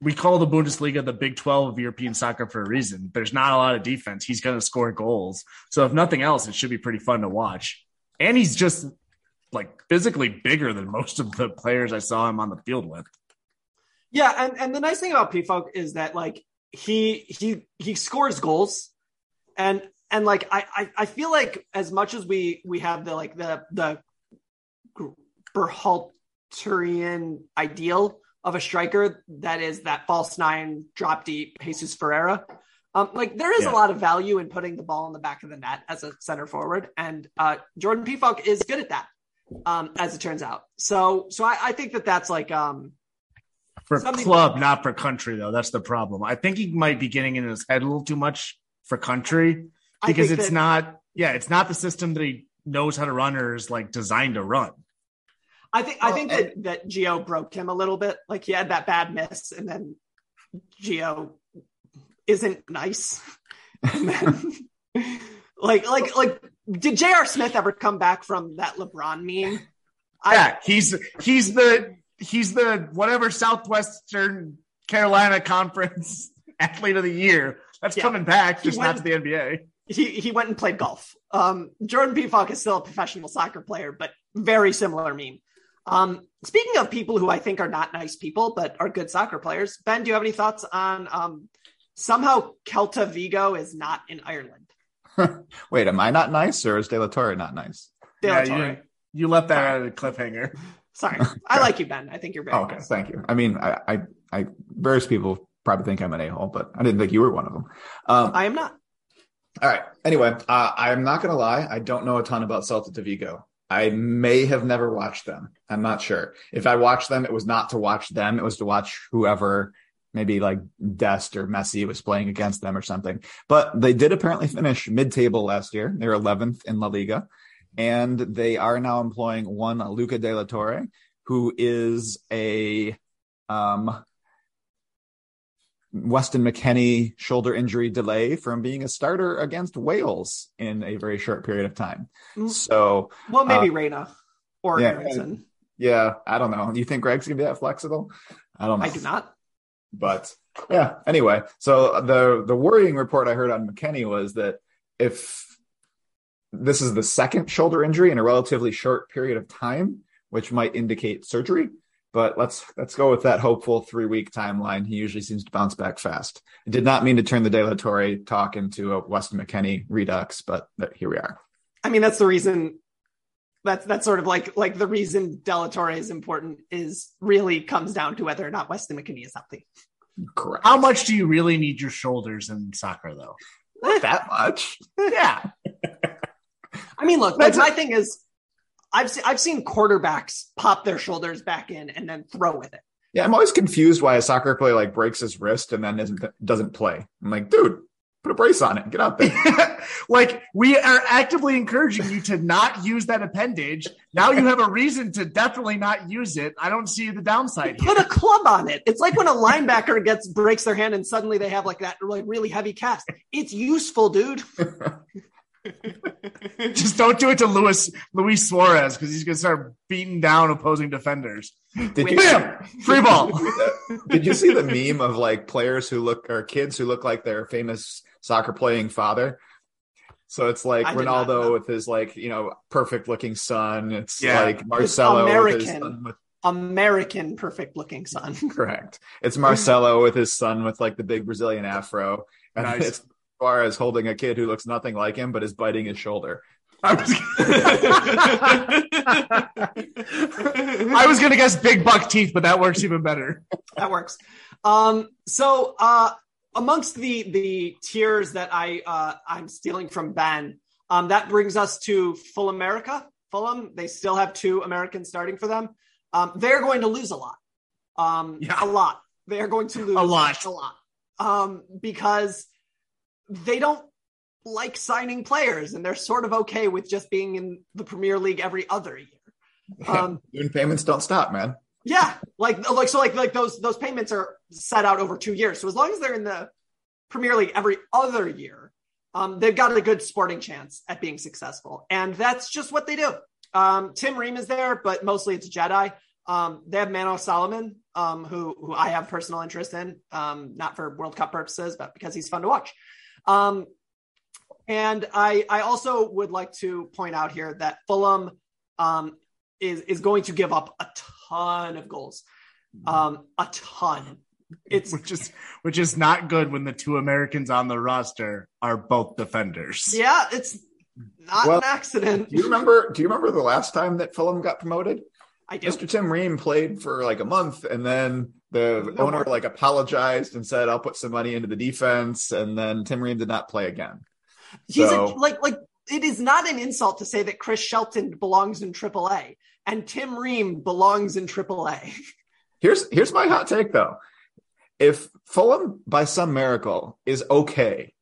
we call the Bundesliga the Big 12 of European soccer for a reason. There's not a lot of defense. He's going to score goals. So if nothing else, it should be pretty fun to watch. And he's just like physically bigger than most of the players I saw him on the field with. Yeah, and, and the nice thing about Pefok is that like he he he scores goals, and and like I, I I feel like as much as we we have the like the the Berhalterian ideal of a striker that is that false nine drop deep Jesus Ferreira. Um, like there is Yeah. a lot of value in putting the ball in the back of the net as a center forward, and uh, Jordan Pefok is good at that, um, as it turns out. So, so I, I think that that's like um, For Something- club, not for country, though. That's the problem. I think he might be getting in his head a little too much for country because it's that- not. Yeah, it's not the system that he knows how to run or is like designed to run. I think I Well, think that that Gio broke him a little bit. Like he had that bad miss, and then Gio isn't nice. Then, like like like, did J.R. Smith ever come back from that LeBron meme? I- yeah, he's he's the he's the whatever Southwestern Carolina Conference athlete of the year. That's Yeah. coming back, just went- not to the NBA. he he went and played golf. Um, Jordan Pefok is still a professional soccer player, but very similar meme. Um, speaking of people who I think are not nice people but are good soccer players, Ben, do you have any thoughts on um, somehow Celta Vigo is not in Ireland? Wait, am I not nice or is De La Torre not nice? De La Yeah, Torre. you, you left that out of the cliffhanger. Sorry, I like you, Ben. I think you're very Oh, okay, nice. thank you. I mean, I, I, I, various people probably think I'm an a-hole, but I didn't think you were one of them. Um, I am not. All right. Anyway, uh, I'm not going to lie. I don't know a ton about Celta de Vigo. I may have never watched them. I'm not sure. If I watched them, it was not to watch them. It was to watch whoever, maybe like Dest or Messi was playing against them or something. But they did apparently finish mid-table last year. They're 11th in La Liga, and they are now employing one Luca De La Torre, who is a um, Weston McKennie shoulder injury delay from being a starter against Wales in a very short period of time. Mm. So, Well, maybe Uh, Reyna or yeah. Yeah, I don't know. You think Greg's gonna be that flexible? I don't know. I do not. But yeah, anyway, so the the worrying report I heard on McKennie was that if this is the second shoulder injury in a relatively short period of time, which might indicate surgery. But let's let's go with that hopeful three week timeline. He usually seems to bounce back fast. I did not mean to turn the De La Torre talk into a Weston McKennie redux, but here we are. I mean, that's the reason. That's that's sort of like like the reason De La Torre is important is really comes down to whether or not Weston McKennie is healthy. Correct. How much do you really need your shoulders in soccer, though? Not that much. Yeah, I mean, look, like, That's- my thing is, I've seen I've seen quarterbacks pop their shoulders back in and then throw with it. Yeah, I'm always confused why a soccer player like breaks his wrist and then isn't doesn't play. I'm like, dude, put a brace on it. Get out there. like we are actively encouraging you to not use that appendage. Now you have a reason to definitely not use it. I don't see the downside here. Put a club on it. It's like when a linebacker gets breaks their hand and suddenly they have like that like really heavy cast. It's useful, dude. Just don't do it to Luis Luis Suarez because he's gonna start beating down opposing defenders. Did you Bam! Free ball. Did you see the meme of like players who look or kids who look like their famous soccer playing father? So it's like I Ronaldo with his like, you know, perfect looking son. It's Yeah. like Marcelo with his American. son with American perfect looking son. correct. It's Marcelo with his son with like the big Brazilian afro. And Nice. it's Suarez holding a kid who looks nothing like him but is biting his shoulder. I was, I was gonna guess big buck teeth, but that works even better. that works. Um, so uh, amongst the the tiers that I uh, I'm stealing from Ben, um, that brings us to Full America. Fulham, they still have two Americans starting for them. Um, they're going to lose a lot. Um, Yeah. a lot. They are going to lose A lot. A lot. Um, because they don't like signing players, and they're sort of okay with just being in the Premier League every other year. Um, Loan payments don't stop, man. Yeah, like like so like like those those payments are set out over two years. So as long as they're in the Premier League every other year, um, they've got a good sporting chance at being successful, and that's just what they do. Um, Tim Ream is there, but mostly it's Jedi. Um, they have Manor Solomon, um, who who I have personal interest in, um, not for World Cup purposes, but because he's fun to watch. Um, and I I also would like to point out here that Fulham um, is is going to give up a ton of goals, um, a ton. It's Which is which is not good when the two Americans on the roster are both defenders. yeah, it's not Well, an accident. Do you remember do you remember the last time that Fulham got promoted? I do. Mr. Tim Ream played for like a month and then The No owner more. like apologized and said, "I'll put some money into the defense," and then Tim Ream did not play again. He's So- a, like like it is not an insult to say that Chris Shelton belongs in AAA and Tim Ream belongs in AAA. Here's here's my hot take though. If Fulham by some miracle is okay,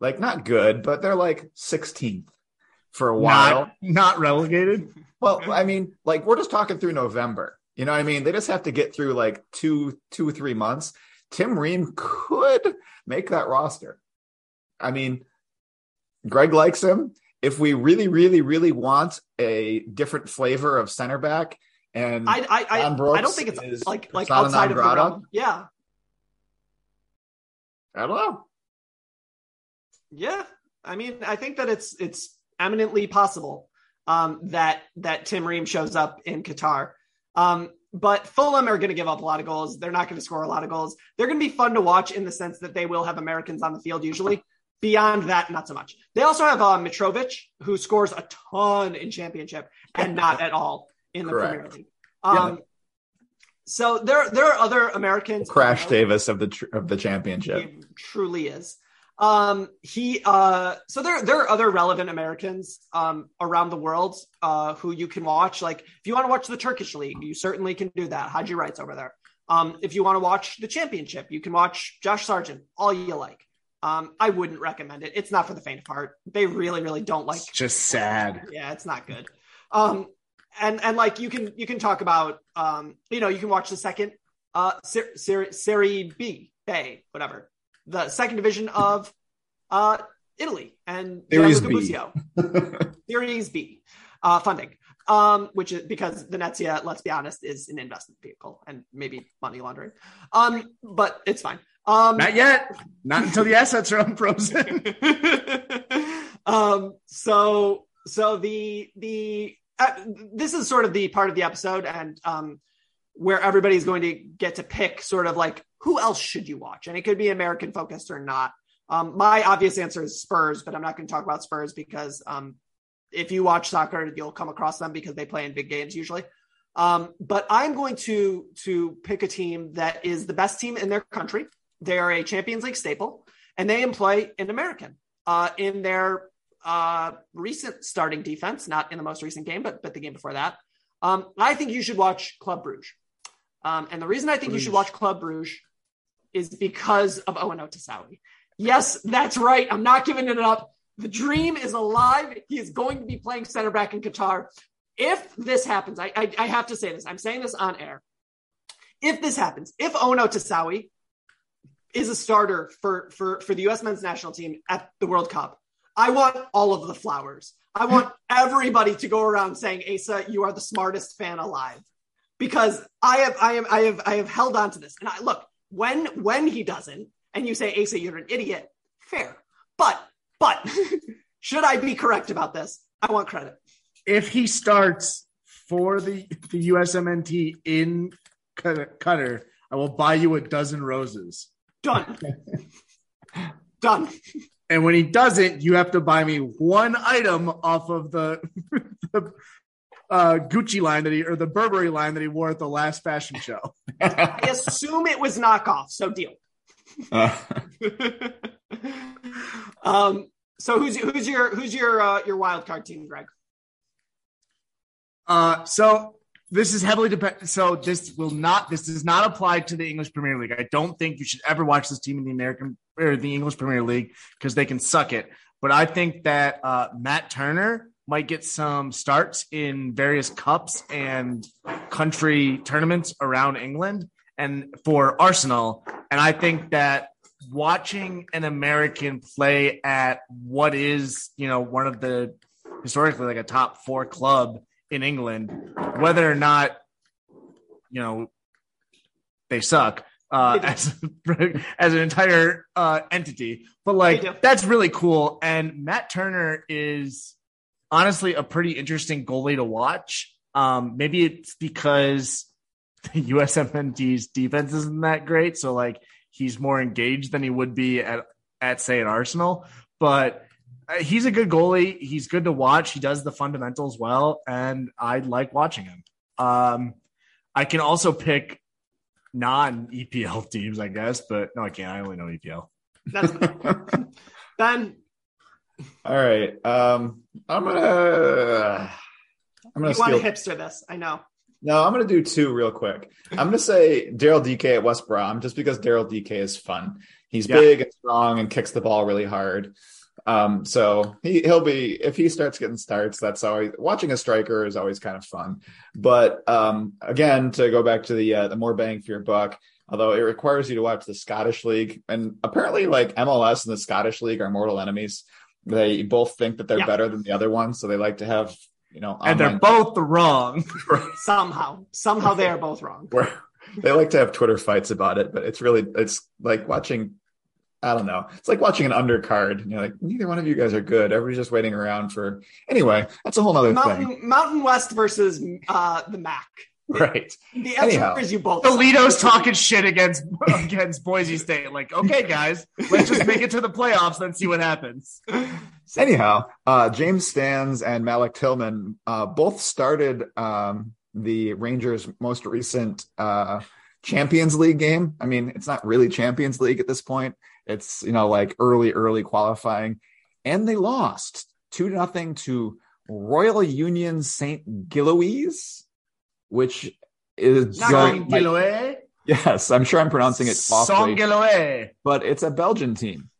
like not good, but they're like 16th for a while. Not, not relegated. Well, I mean, like we're just talking through November. You know what I mean? They just have to get through like two, two or three months. Tim Ream could make that roster. I mean, Greg likes him. If we really, really, really want a different flavor of center back, and I I I, I don't think it's like like outside of the realm. Yeah, I don't know. yeah. I mean, I think that it's it's eminently possible um, that that Tim Ream shows up in Qatar. Um, but Fulham are going to give up a lot of goals. They're not going to score a lot of goals. They're going to be fun to watch in the sense that they will have Americans on the field usually. Beyond that, not so much. They also have uh, Mitrovic, who scores a ton in Championship and not at all in the Correct. Premier League. Um, So there, there are other Americans. Crash Davis of the tr- of the championship. He truly is. Um, he uh, so there there are other relevant Americans um around the world uh who you can watch. Like if you want to watch the Turkish league, you certainly can do that. Haji Wright's over there. Um, if you want to watch the championship, you can watch Josh Sargent, all you like. Um, I wouldn't recommend it. It's not for the faint of heart. They really, really don't like It's just sad. yeah, it's not good. Um, and and like you can you can talk about um, you know, you can watch the second uh Ser- Ser- Serie B, Bay, whatever, the second division of uh Italy and Series B. Series B uh, funding. Um, which is because the Venezia, let's be honest, is an investment vehicle and maybe money laundering. Um, but it's fine. Um, Not yet. Not until the assets are unfrozen. um so so the the uh, this is sort of the part of the episode and um where everybody's going to get to pick sort of like who else should you watch and it could be american focused or not um my obvious answer is spurs but i'm not going to talk about spurs because um if you watch soccer you'll come across them because they play in big games usually um but i'm going to to pick a team that is the best team in their country they are a champions league staple and they employ an american uh, in their uh, recent starting defense, not in the most recent game, but but the game before that. Um, I think you should watch Club Bruges. Um, and the reason I think you should watch Club Bruges is because of Owen Otasowie. Yes, that's right. I'm not giving it up. The dream is alive. He is going to be playing center back in Qatar. If this happens, I, I, I have to say this. I'm saying this on air. If this happens, if Owen Otasowie is a starter for for for the U.S. men's national team at the World Cup. I want all of the flowers. I want everybody to go around saying, "Asa, you are the smartest fan alive," because I have I have I have I have held on to this. And I look when when he doesn't, and you say, "Asa, you're an idiot." Fair, but but should I be correct about this? I want credit. if he starts for the the USMNT in Qatar, I will buy you a dozen roses. Done. Done. And when he doesn't, you have to buy me one item off of the, the uh, Gucci line that he or the Burberry line that he wore at the last fashion show. I assume it was knockoff, so deal. Uh, um, so who's who's your who's your uh, your wild card team, Greg? Uh, so this is heavily dependent. So this will not. This does not apply to the English Premier League. I don't think you should ever watch this team in the American or the English Premier League because they can suck it. But I think that uh, Matt Turner might get some starts in various cups and country tournaments around England and for Arsenal. And I think that watching an American play at what is, you know, one of the historically like a top four club in England, whether or not, you know, they suck uh, as, as an entire uh, entity. But like, that's really cool. And Matt Turner is honestly a pretty interesting goalie to watch. Um, maybe it's because the USMNT's defense isn't that great. So like he's more engaged than he would be at, at say at Arsenal, but he's a good goalie. He's good to watch. He does the fundamentals well, and I like watching him. Um, I can also pick non EPL teams, I guess. But no, I can't. I only know EPL. That's Ben. All right. Um, I'm gonna. I'm gonna You want to hipster this? I know. No, I'm gonna do two real quick. I'm gonna say Daryl Dike at West Brom just because Daryl Dike is fun. He's Yeah. big and strong and kicks the ball really hard. Um, so he he'll be if he starts getting starts, that's always watching a striker is always kind of fun. But um, again, to go back to the uh, the more bang for your buck, although it requires you to watch the Scottish League, and apparently like MLS and the Scottish League are mortal enemies. They both think that they're Yeah. better than the other one, so they like to have you know And they're both wrong. Somehow, somehow they are both wrong. they like to have Twitter fights about it, but it's really it's like watching I don't know. It's like watching an undercard. And you're like, neither one of you guys are good. Everybody's just waiting around for anyway, that's a whole other thing. Mountain Mountain West versus uh, the Mac. Right. The answer Anyhow. is you both. Toledo's talking shit against against Boise State. Like, okay, guys, let's just make it to the playoffs, and see what happens. Anyhow, uh James Sands and Malik Tillman uh both started um the Rangers most recent uh Champions League game. I mean, it's not really Champions League at this point. It's you know like early, early qualifying, and they lost two nothing to Royal Union Saint Gilloise, which is Not going- going Sanguiloe. yes, I'm sure I'm pronouncing it awfully but it's a Belgian team.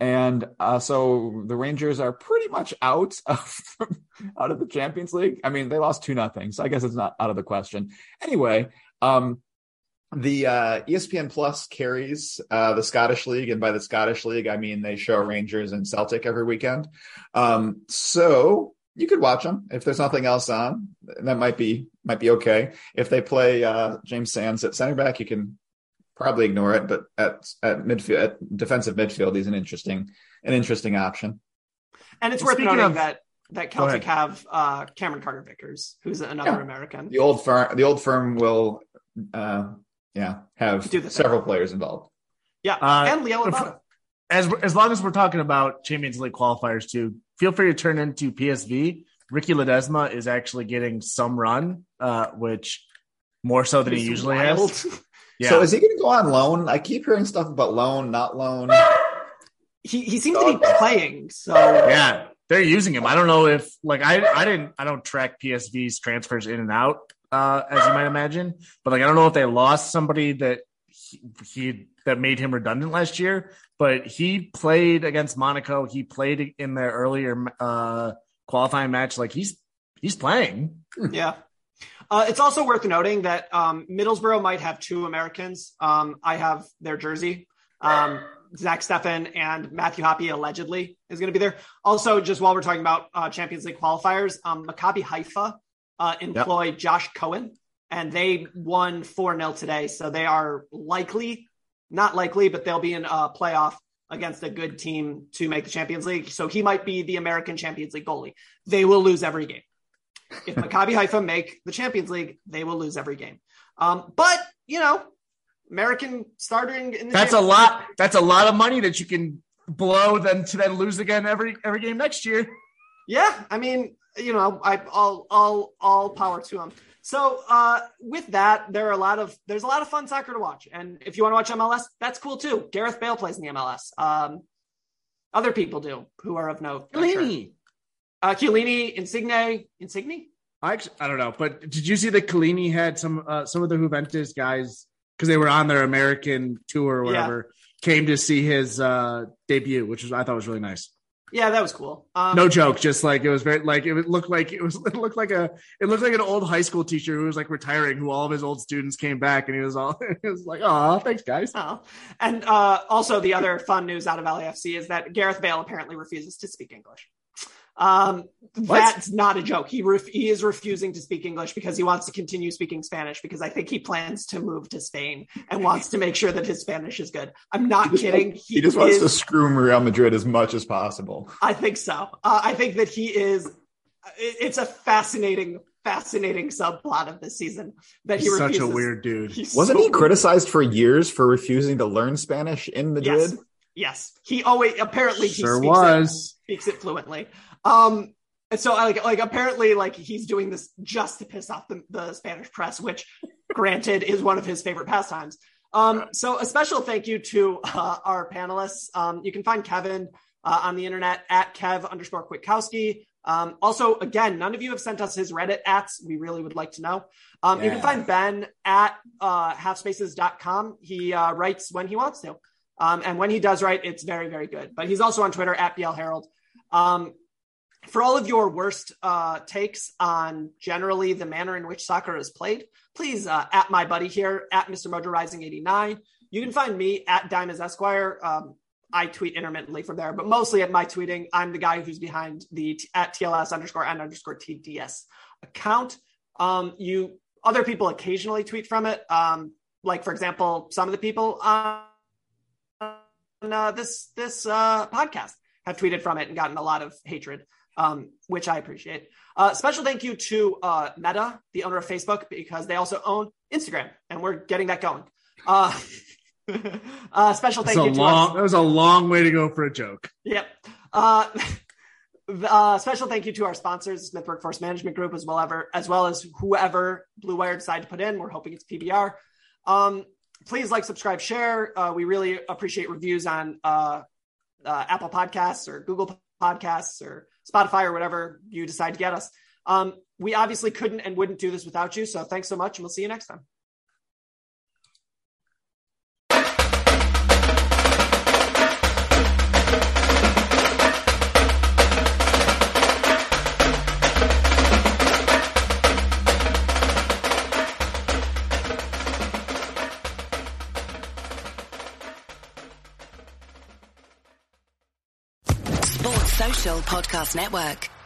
And uh, so the Rangers are pretty much out of out of the Champions League. I mean, they lost two nothing, so I guess it's not out of the question. Anyway, um, the uh, ESPN Plus carries uh, the Scottish League, and by the Scottish League, I mean they show Rangers and Celtic every weekend. Um, so you could watch them if there's nothing else on. That might be might be okay. If they play uh, James Sands at center back, you can probably ignore it. But at at midfield, at defensive midfield, he's an interesting an interesting option. And it's worth noting of- that that Celtic have uh, Cameron Carter Vickers, who's another Yeah. American. The old firm, the old firm will, uh, yeah, have Do the thing. several players involved. Yeah, Uh, and Leo if- As as long as we're talking about Champions League qualifiers too, feel free to turn into PSV. Ricky Ledezma is actually getting some run, uh, which more so than he usually wild. has. Yeah. So is he going to go on loan? I keep hearing stuff about loan, not loan. He he seems to be playing. So yeah, they're using him. I don't know if like I I didn't I don't track PSV's transfers in and out uh, as you might imagine, but like I don't know if they lost somebody that he, he that made him redundant last year, but he played against Monaco. He played in their earlier uh, qualifying match. Like he's he's playing. yeah. Uh, it's also worth noting that um, Middlesbrough might have two Americans. Um, I have their jersey. Um, Zach Steffen and Matthew Hoppe allegedly is going to be there. Also, just while we're talking about uh, Champions League qualifiers, um, Maccabi Haifa uh, employ Josh Cohen, and they won 4 0 today. So they are likely, not likely, but they'll be in a playoff against a good team to make the Champions League. So he might be the American Champions League goalie. They will lose every game. If Maccabi Haifa make the Champions League, they will lose every game. Um, but, you know, American starting in the That's a lot. That's a lot of money that you can blow then to then lose again every every game next year. Yeah, I mean, you know, I all all all power to them. So uh, with that, there are a lot of there's a lot of fun soccer to watch, and if you want to watch MLS, that's cool too. Gareth Bale plays in the MLS. Um, other people do who are of sure. Chiellini. uh, Chiellini, Insigne, Insigne. I actually, I don't know, but did you see that Chiellini had some uh, some of the Juventus guys because they were on their American tour or Yeah. whatever came to see his uh, debut, which was I thought was really nice. Yeah, that was cool. Um, No joke, just like it was very like it looked like it was it looked like a it looked like an old high school teacher who was like retiring, who all of his old students came back, and he was all he was like, "Oh, thanks, guys." Oh. And uh, also, the other fun news out of LAFC is that Gareth Bale apparently refuses to speak English. Um, that's not a joke. He ref- he is refusing to speak English because he wants to continue speaking Spanish because I think he plans to move to Spain and wants to make sure that his Spanish is good. I'm not kidding. He just wants to screw Real Madrid as much as possible. I think so. Uh, I think that he is. it- It's a fascinating, fascinating subplot of this season that he He's such refuses. a weird dude. He's Wasn't so he criticized for years for refusing to learn Spanish in Madrid? Yes. Yes. He always apparently he Sure speaks was. It, speaks it fluently. Um and so like like apparently like he's doing this just to piss off the, the Spanish press, which granted is one of his favorite pastimes. Um, so a special thank you to uh, our panelists. Um, you can find Kevin uh, on the internet at Kev underscore Kwiatkowski. Um, also, again, none of you have sent us his Reddit ats. We really would like to know. Um, You can find Ben at uh, halfspaces.com. He uh, writes when he wants to. Um, and when he does write, it's very, very good. But he's also on Twitter at BL Herald. Um, for all of your worst uh, takes on generally the manner in which soccer is played, please uh, at my buddy here at Mr. Mojo Rising 89. You can find me at Diamonds Esquire. Um, I tweet intermittently from there, but mostly at my tweeting, I'm the guy who's behind the t- at TLS underscore and underscore TDS account. Um, you other people occasionally tweet from it. Um, like for example, some of the people on uh, this this uh, podcast have tweeted from it and gotten a lot of hatred, um, which I appreciate. Uh, special thank you to uh, Meta, the owner of Facebook, because they also own Instagram, and we're getting that going. Uh, uh, special thank a you to long, our- that was a long way to go for a joke. Yep. Uh, uh, special thank you to our sponsors, Smith Workforce Management Group, as well ever as well as whoever Blue Wire decided to put in. We're hoping it's PBR. Um, please like, subscribe, share. Uh, we really appreciate reviews on uh, uh, Apple Podcasts or Google Podcasts or Spotify or whatever you decide to get us. Um, we obviously couldn't and wouldn't do this without you. So thanks so much, and we'll see you next time. Podcast Network.